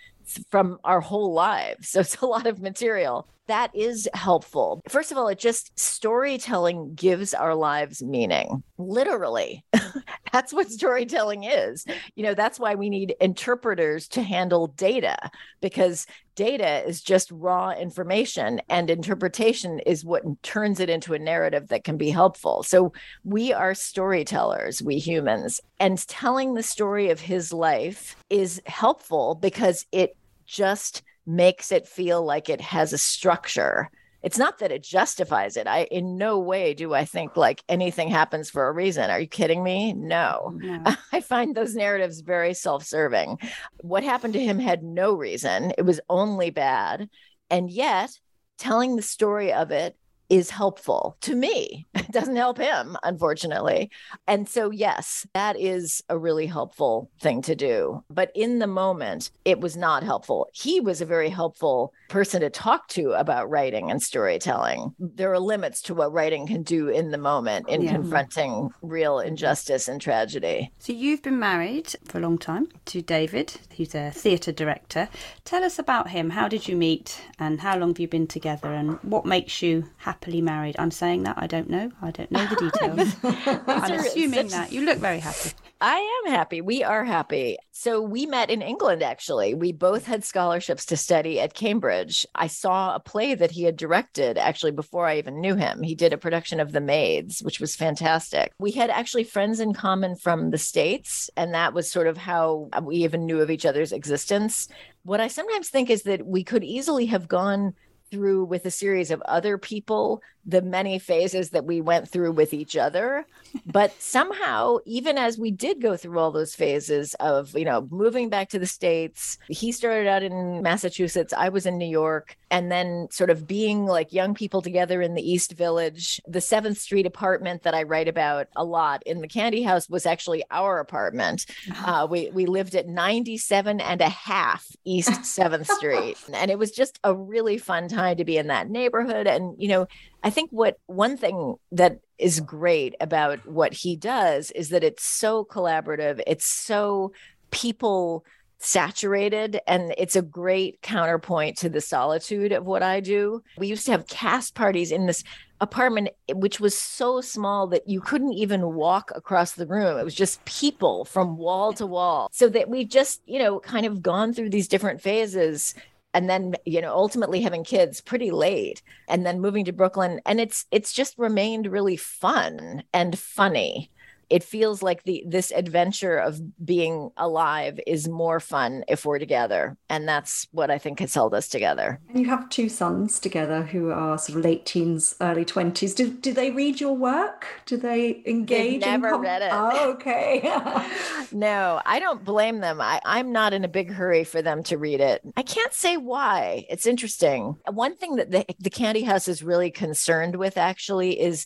from our whole lives. So it's a lot of material that is helpful. First of all, it just storytelling gives our lives meaning. Literally. that's what storytelling is. You know, that's why we need interpreters to handle data because data is just raw information and interpretation is what turns it into a narrative that can be helpful. So we are storytellers, we humans, and telling the story of his life is helpful because it just makes it feel like it has a structure. It's not that it justifies it. I in no way do i think like anything happens for a reason. Are you kidding me? No, no. i find those narratives very self-serving. What happened to him had no reason. It was only bad. And yet telling the story of it is helpful to me. It doesn't help him, unfortunately. And so, yes, that is a really helpful thing to do. But in the moment, it was not helpful. He was a very helpful person to talk to about writing and storytelling. There are limits to what writing can do in the moment in yeah. confronting real injustice and tragedy. So, you've been married for a long time to David, who's a theatre director. Tell us about him. How did you meet and how long have you been together and what makes you happy? Happily married. I'm saying that. I don't know. I don't know the details. I'm assuming that. You look very happy. I am happy. We are happy. So we met in England, actually. We both had scholarships to study at Cambridge. I saw a play that he had directed actually before I even knew him. He did a production of The Maids, which was fantastic. We had actually friends in common from the States, and that was sort of how we even knew of each other's existence. What I sometimes think is that we could easily have gone through with a series of other people the many phases that we went through with each other but somehow even as we did go through all those phases of you know moving back to the states he started out in massachusetts i was in new york and then sort of being like young people together in the east village the 7th street apartment that i write about a lot in the candy house was actually our apartment uh-huh. uh, we we lived at 97 and a half east 7th street and it was just a really fun time to be in that neighborhood and you know I think what one thing that is great about what he does is that it's so collaborative. It's so people saturated and it's a great counterpoint to the solitude of what I do. We used to have cast parties in this apartment which was so small that you couldn't even walk across the room. It was just people from wall to wall. So that we've just, you know, kind of gone through these different phases and then you know ultimately having kids pretty late and then moving to brooklyn. And it's it's just remained really fun and funny it feels like the this adventure of being alive is more fun if we're together. And that's what i think has held us together. And you have two sons together who are sort of late teens early 20s do, do they read your work? Do they engage They've never com- read it. Oh, okay. No i don't blame them. I, i'm not in a big hurry for them to read it. I can't say why. It's interesting. One thing that the, the candy house is really concerned with actually is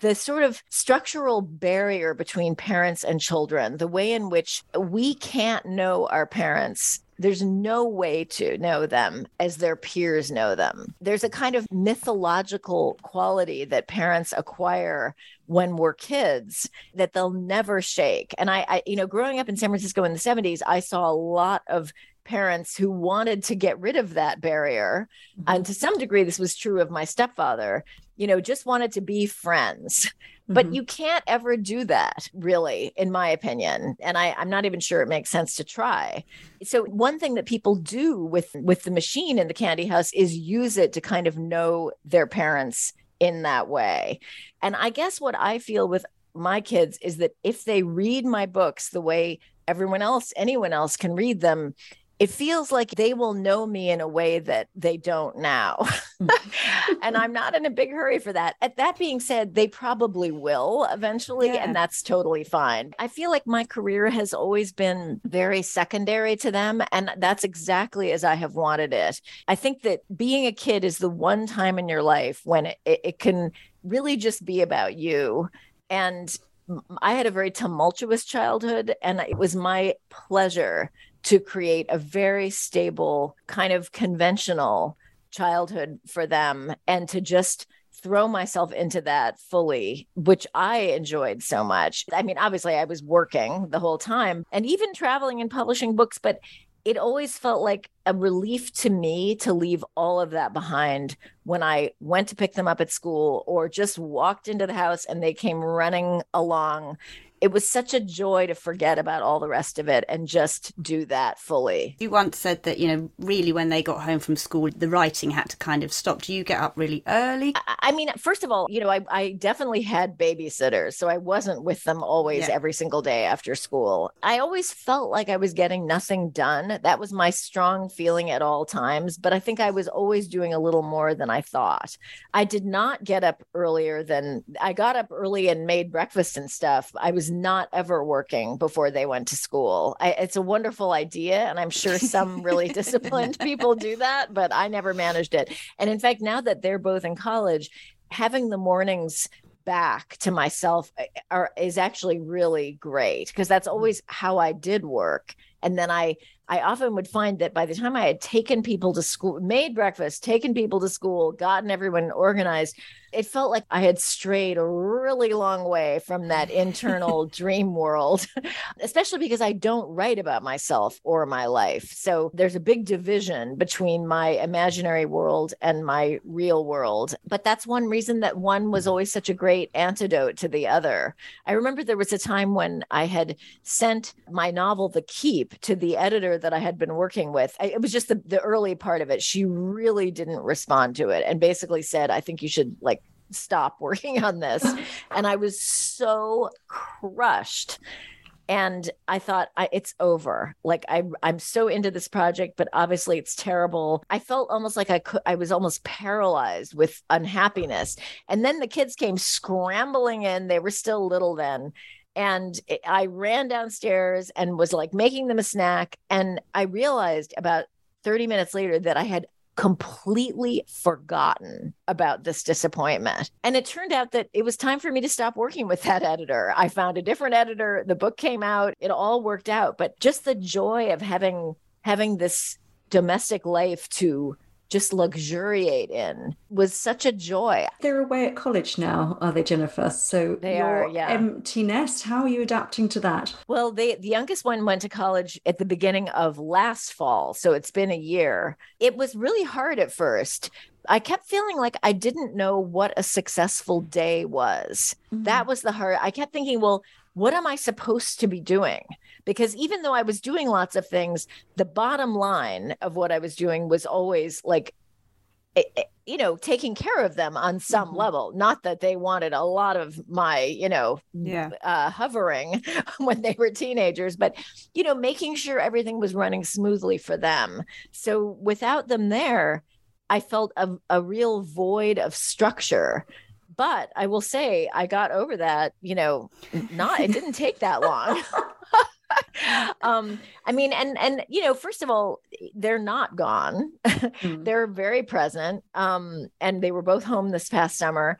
the sort of structural barrier between parents and children, the way in which we can't know our parents there's no way to know them as their peers know them. There's a kind of mythological quality that parents acquire when we're kids that they'll never shake. And I, I, you know, growing up in San Francisco in the 70s, I saw a lot of parents who wanted to get rid of that barrier. Mm-hmm. And to some degree, this was true of my stepfather you know, just wanted to be friends. Mm-hmm. But you can't ever do that, really, in my opinion. And I, I'm not even sure it makes sense to try. So one thing that people do with with the machine in the candy house is use it to kind of know their parents in that way. And I guess what I feel with my kids is that if they read my books the way everyone else, anyone else can read them, it feels like they will know me in a way that they don't now. and I'm not in a big hurry for that. At that being said, they probably will eventually, yeah. and that's totally fine. I feel like my career has always been very secondary to them, and that's exactly as I have wanted it. I think that being a kid is the one time in your life when it, it can really just be about you. And I had a very tumultuous childhood, and it was my pleasure to create a very stable, kind of conventional childhood for them and to just throw myself into that fully, which I enjoyed so much. I mean, obviously, I was working the whole time and even traveling and publishing books, but it always felt like a relief to me to leave all of that behind when I went to pick them up at school or just walked into the house and they came running along it was such a joy to forget about all the rest of it and just do that fully. You once said that, you know, really when they got home from school, the writing had to kind of stop. Do you get up really early? I, I mean, first of all, you know, I, I, definitely had babysitters, so I wasn't with them always yeah. every single day after school. I always felt like I was getting nothing done. That was my strong feeling at all times, but I think I was always doing a little more than I thought. I did not get up earlier than I got up early and made breakfast and stuff. I was not ever working before they went to school. I, it's a wonderful idea. And I'm sure some really disciplined people do that, but I never managed it. And in fact, now that they're both in college, having the mornings back to myself eh, are, is actually really great because that's mm. always how I did work. And then I I often would find that by the time I had taken people to school, made breakfast, taken people to school, gotten everyone organized, it felt like I had strayed a really long way from that internal dream world, especially because I don't write about myself or my life. So there's a big division between my imaginary world and my real world. But that's one reason that one was mm-hmm. always such a great antidote to the other. I remember there was a time when I had sent my novel, The Keep, to the editor that I had been working with. It was just the, the early part of it. She really didn't respond to it and basically said, I think you should like stop working on this. and I was so crushed. And I thought I, it's over. Like I, I'm so into this project, but obviously it's terrible. I felt almost like I could. I was almost paralyzed with unhappiness. And then the kids came scrambling in. They were still little then, and I ran downstairs and was like making them a snack. And I realized about 30 minutes later that I had completely forgotten about this disappointment. And it turned out that it was time for me to stop working with that editor. I found a different editor, the book came out, it all worked out, but just the joy of having having this domestic life to just luxuriate in was such a joy. They're away at college now, are they, Jennifer? So they are, yeah. Empty nest. How are you adapting to that? Well, they, the youngest one went to college at the beginning of last fall, so it's been a year. It was really hard at first. I kept feeling like I didn't know what a successful day was. Mm-hmm. That was the hard. I kept thinking, well, what am I supposed to be doing? Because even though I was doing lots of things, the bottom line of what I was doing was always like, eh, eh, you know, taking care of them on some mm-hmm. level. Not that they wanted a lot of my, you know, yeah. uh, hovering when they were teenagers, but, you know, making sure everything was running smoothly for them. So without them there, I felt a, a real void of structure but I will say I got over that, you know, not it didn't take that long. um i mean and and you know first of all they're not gone mm-hmm. they're very present um and they were both home this past summer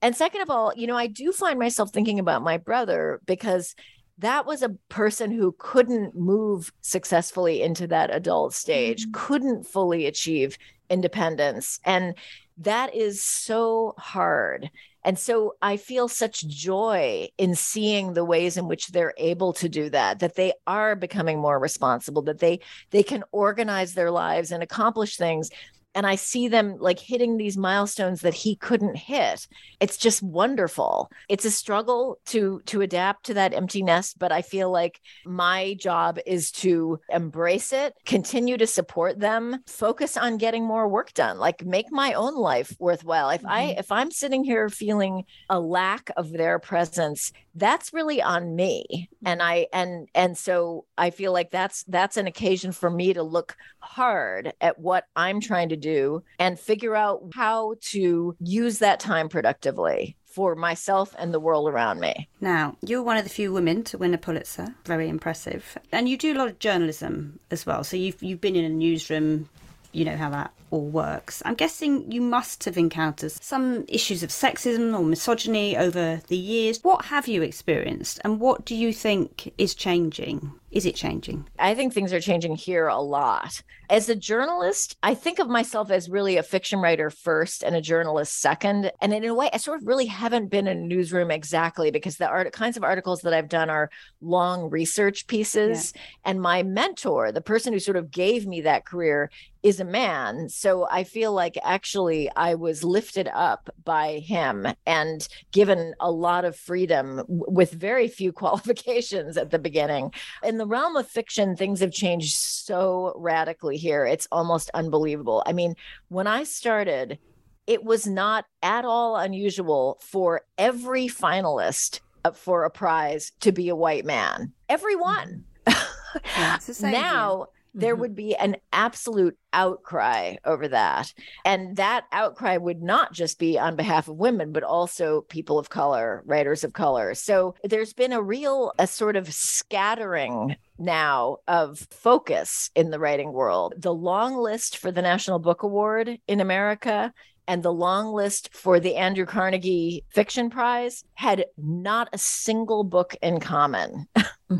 and second of all you know i do find myself thinking about my brother because that was a person who couldn't move successfully into that adult stage mm-hmm. couldn't fully achieve independence and that is so hard. And so I feel such joy in seeing the ways in which they're able to do that, that they are becoming more responsible, that they they can organize their lives and accomplish things and I see them like hitting these milestones that he couldn't hit. It's just wonderful. It's a struggle to to adapt to that empty nest, but I feel like my job is to embrace it, continue to support them, focus on getting more work done, like make my own life worthwhile. If mm-hmm. I if I'm sitting here feeling a lack of their presence, that's really on me. And I and and so I feel like that's that's an occasion for me to look hard at what I'm trying to do and figure out how to use that time productively for myself and the world around me. Now, you're one of the few women to win a Pulitzer. Very impressive. And you do a lot of journalism as well. So you've you've been in a newsroom, you know how that all works. I'm guessing you must have encountered some issues of sexism or misogyny over the years. What have you experienced and what do you think is changing? Is it changing? I think things are changing here a lot. As a journalist, I think of myself as really a fiction writer first and a journalist second. And in a way, I sort of really haven't been in a newsroom exactly because the art, kinds of articles that I've done are long research pieces. Yeah. And my mentor, the person who sort of gave me that career, is a man. So I feel like actually I was lifted up by him and given a lot of freedom w- with very few qualifications at the beginning. In the realm of fiction, things have changed so radically here. It's almost unbelievable. I mean, when I started, it was not at all unusual for every finalist uh, for a prize to be a white man. Everyone. Yeah, now, there mm-hmm. would be an absolute outcry over that. And that outcry would not just be on behalf of women, but also people of color, writers of color. So there's been a real, a sort of scattering now of focus in the writing world. The long list for the National Book Award in America and the long list for the Andrew Carnegie Fiction Prize had not a single book in common.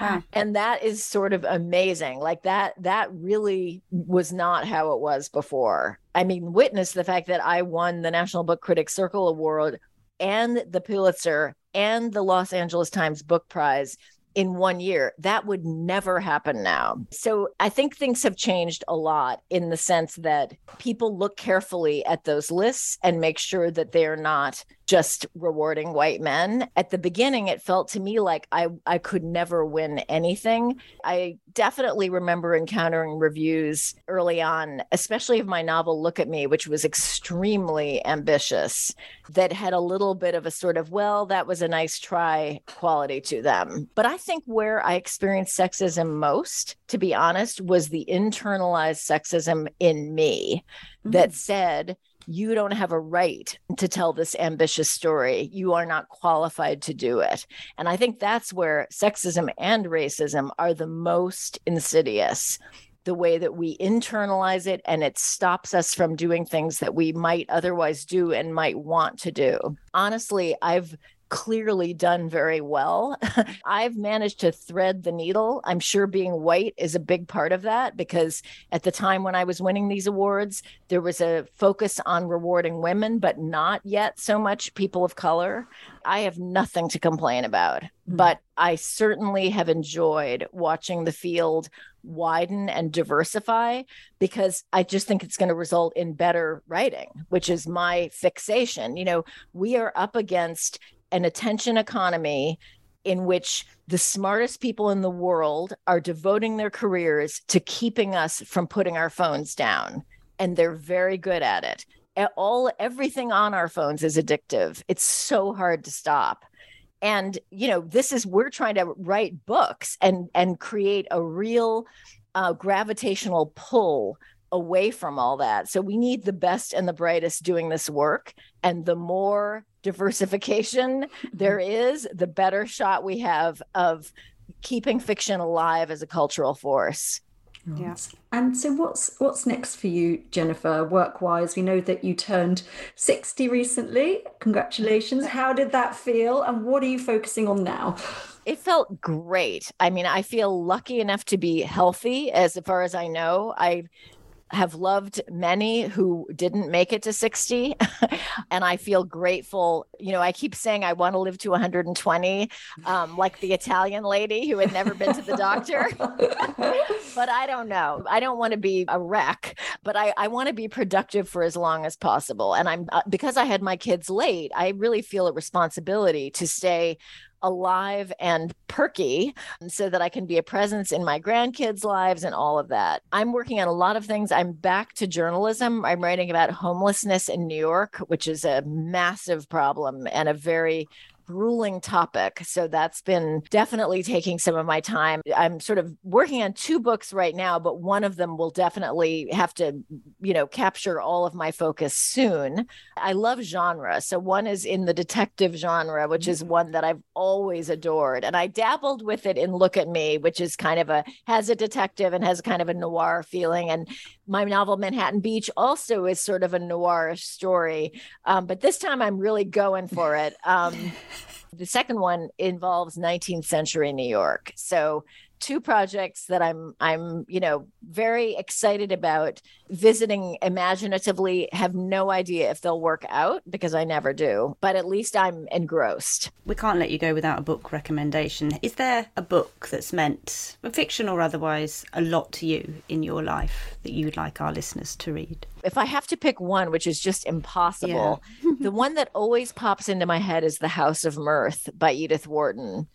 wow. And that is sort of amazing. Like that that really was not how it was before. I mean, witness the fact that I won the National Book Critics Circle Award and the Pulitzer and the Los Angeles Times Book Prize in one year. That would never happen now. So I think things have changed a lot in the sense that people look carefully at those lists and make sure that they're not just rewarding white men. At the beginning, it felt to me like I, I could never win anything. I definitely remember encountering reviews early on, especially of my novel Look at Me, which was extremely ambitious, that had a little bit of a sort of, well, that was a nice try quality to them. But I think where I experienced sexism most, to be honest, was the internalized sexism in me mm-hmm. that said, you don't have a right to tell this ambitious story. You are not qualified to do it. And I think that's where sexism and racism are the most insidious the way that we internalize it and it stops us from doing things that we might otherwise do and might want to do. Honestly, I've clearly done very well. I've managed to thread the needle. I'm sure being white is a big part of that because at the time when I was winning these awards, there was a focus on rewarding women, but not yet so much people of color. I have nothing to complain about, mm-hmm. but I certainly have enjoyed watching the field widen and diversify because I just think it's going to result in better writing, which is my fixation. You know, we are up against an attention economy in which the smartest people in the world are devoting their careers to keeping us from putting our phones down and they're very good at it. All everything on our phones is addictive. It's so hard to stop. And you know this is we're trying to write books and and create a real uh, gravitational pull away from all that. So we need the best and the brightest doing this work and the more diversification there mm-hmm. is, the better shot we have of keeping fiction alive as a cultural force. Yeah. And so what's what's next for you, Jennifer, work-wise? We know that you turned 60 recently. Congratulations. How did that feel and what are you focusing on now? It felt great. I mean, I feel lucky enough to be healthy as far as I know. I have loved many who didn't make it to 60. and I feel grateful. You know, I keep saying I want to live to 120, um, like the Italian lady who had never been to the doctor. but I don't know. I don't want to be a wreck, but I, I want to be productive for as long as possible. And I'm, uh, because I had my kids late, I really feel a responsibility to stay alive and perky um, so that I can be a presence in my grandkids' lives and all of that. I'm working on a lot of things. I'm back to journalism. I'm writing about homelessness in New York, which is a massive problem and a very grueling topic. So that's been definitely taking some of my time. I'm sort of working on two books right now, but one of them will definitely have to, you know, capture all of my focus soon. I love genre. So one is in the detective genre, which is mm-hmm. one that I've always adored. And I dabbled with it in Look at Me, which is kind of a has a detective and has kind of a noir feeling. And my novel Manhattan Beach also is sort of a noir story. Um, but this time I'm really going for it. Um, the second one involves 19th century New York. So two projects that I'm I'm you know very excited about visiting imaginatively have no idea if they'll work out because I never do but at least I'm engrossed. We can't let you go without a book recommendation. Is there a book that's meant fiction or otherwise a lot to you in your life that you'd like our listeners to read? If I have to pick one which is just impossible, yeah. the one that always pops into my head is The House of Mirth by Edith Wharton.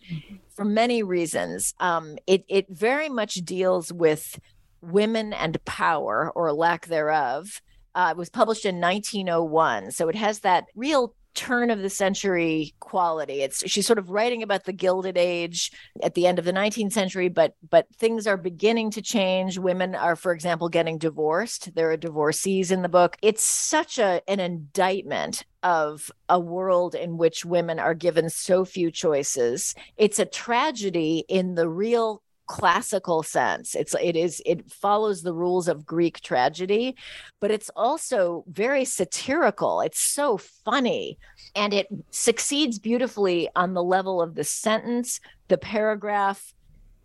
For many reasons. Um, it it very much deals with women and power or lack thereof. Uh, it was published in 1901, so it has that real turn of the century quality. It's she's sort of writing about the Gilded Age at the end of the 19th century, but but things are beginning to change. Women are, for example, getting divorced. There are divorcees in the book. It's such a an indictment of a world in which women are given so few choices. It's a tragedy in the real classical sense. It's it is it follows the rules of greek tragedy but it's also very satirical. It's so funny and it succeeds beautifully on the level of the sentence the paragraph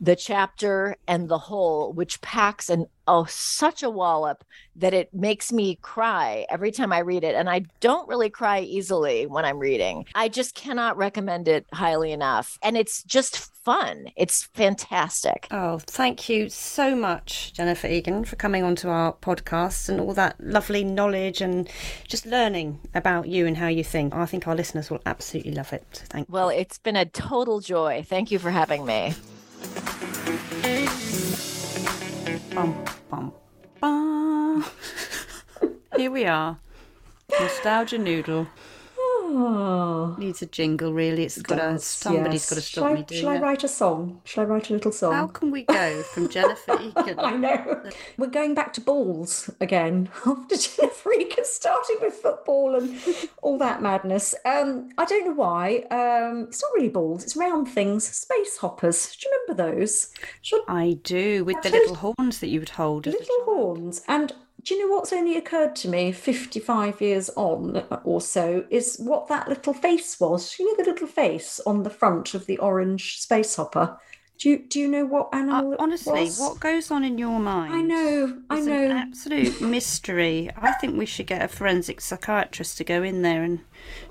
the chapter and the whole which packs an oh such a wallop that it makes me cry every time I read it and I don't really cry easily when I'm reading. I just cannot recommend it highly enough and it's just fun. It's fantastic. Oh, thank you so much Jennifer Egan for coming onto our podcast and all that lovely knowledge and just learning about you and how you think. I think our listeners will absolutely love it. Thank Well, it's been a total joy. Thank you for having me. Bum, bum, bum. Here we are. Nostalgia Noodle. Oh. Needs a jingle, really. It's got a somebody's yes. got to stop shall me doing Shall I write a song? Shall I write a little song? How can we go from Jennifer Egan? I know. We're going back to balls again after Jennifer Egan starting with football and all that madness. Um, I don't know why. Um, it's not really balls. It's round things. Space hoppers. Do you remember those? Should... I do, with the little horns that you would hold. Little horns, and do you know what's only occurred to me 55 years on or so is what that little face was? You know the little face on the front of the orange space hopper? Do you do you know what animal? Uh, honestly, what goes on in your mind? I know, I know. An absolute mystery. I think we should get a forensic psychiatrist to go in there and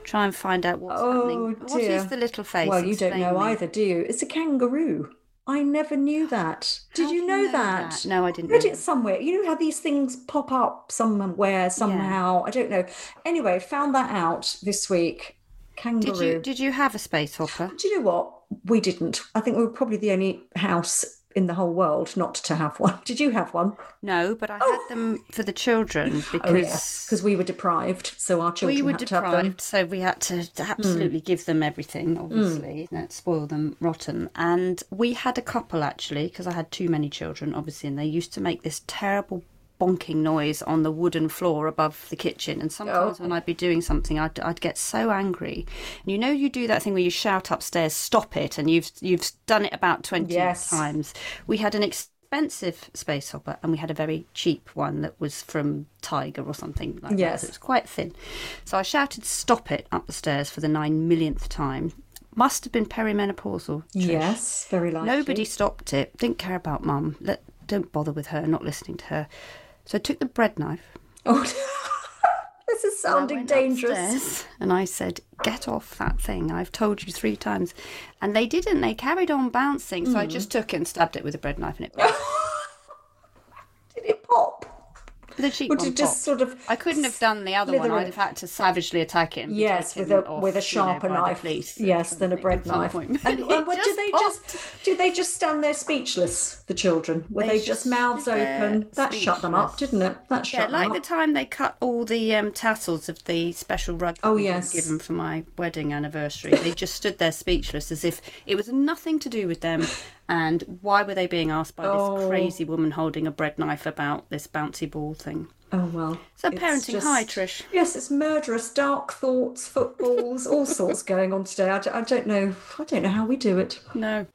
try and find out what's oh, happening. Dear. What is the little face? Well, you don't know me. either, do you? It's a kangaroo. I never knew that. Did how you know, know that? that? No, I didn't. Read it somewhere. You know how these things pop up somewhere, somehow. Yeah. I don't know. Anyway, found that out this week. Kangaroo. Did you did you have a space hopper? Do you know what? We didn't. I think we were probably the only house in the whole world not to have one. Did you have one? No, but I oh. had them for the children because oh, yeah. we were deprived, so our children we were deprived, so we had to absolutely mm. give them everything. Obviously, mm. not spoil them rotten. And we had a couple actually because I had too many children, obviously, and they used to make this terrible bonking noise on the wooden floor above the kitchen. And sometimes oh. when I'd be doing something, I'd, I'd get so angry. And you know, you do that thing where you shout upstairs, "Stop it!" and you've you've done it about twenty yes. times. We had an expensive space hopper, and we had a very cheap one that was from Tiger or something like yes. that. it was quite thin. So I shouted, "Stop it!" up the stairs for the nine millionth time must have been perimenopausal. Trish. Yes, very likely. Nobody stopped it. Didn't care about mum. Let, don't bother with her. Not listening to her. So I took the bread knife. Oh, this is sounding dangerous. And I said, Get off that thing. I've told you three times. And they didn't. They carried on bouncing. So I Hmm. just took it and stabbed it with a bread knife and it Did it pop? The cheek one just popped. sort of I couldn't have done the other one. I'd have had to savagely attack him. Yes, with a off, with a you know, sharper knife. police yes, than a bread knife. And, and what, do they popped. just do? They just stand there speechless. The children were They they, just just mouths open? That shut them up, didn't it? That shut Yeah, them like up. the time they cut all the um, tassels of the special rug Oh, yes. given for my wedding anniversary. They just stood there speechless as if it was nothing to do with them. And why were they being asked by Oh. this crazy woman holding a bread knife about this bouncy ball thing? Oh well. So parenting, hi Trish. Yes, it's murderous, dark thoughts, footballs, all sorts going on today. I don't know. I don't know how we do it. No.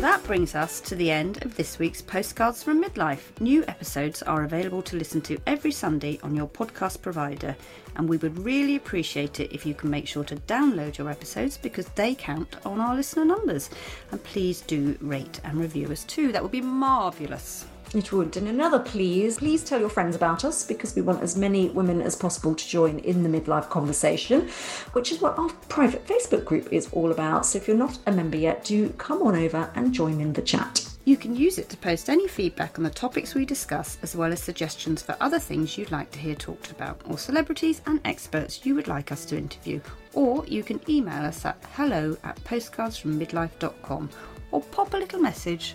That brings us to the end of this week's Postcards from Midlife. New episodes are available to listen to every Sunday on your podcast provider, and we would really appreciate it if you can make sure to download your episodes because they count on our listener numbers. And please do rate and review us too, that would be marvellous. It would. And another please, please tell your friends about us because we want as many women as possible to join in the midlife conversation, which is what our private Facebook group is all about. So if you're not a member yet, do come on over and join in the chat. You can use it to post any feedback on the topics we discuss, as well as suggestions for other things you'd like to hear talked about, or celebrities and experts you would like us to interview. Or you can email us at hello at postcardsfrommidlife.com or pop a little message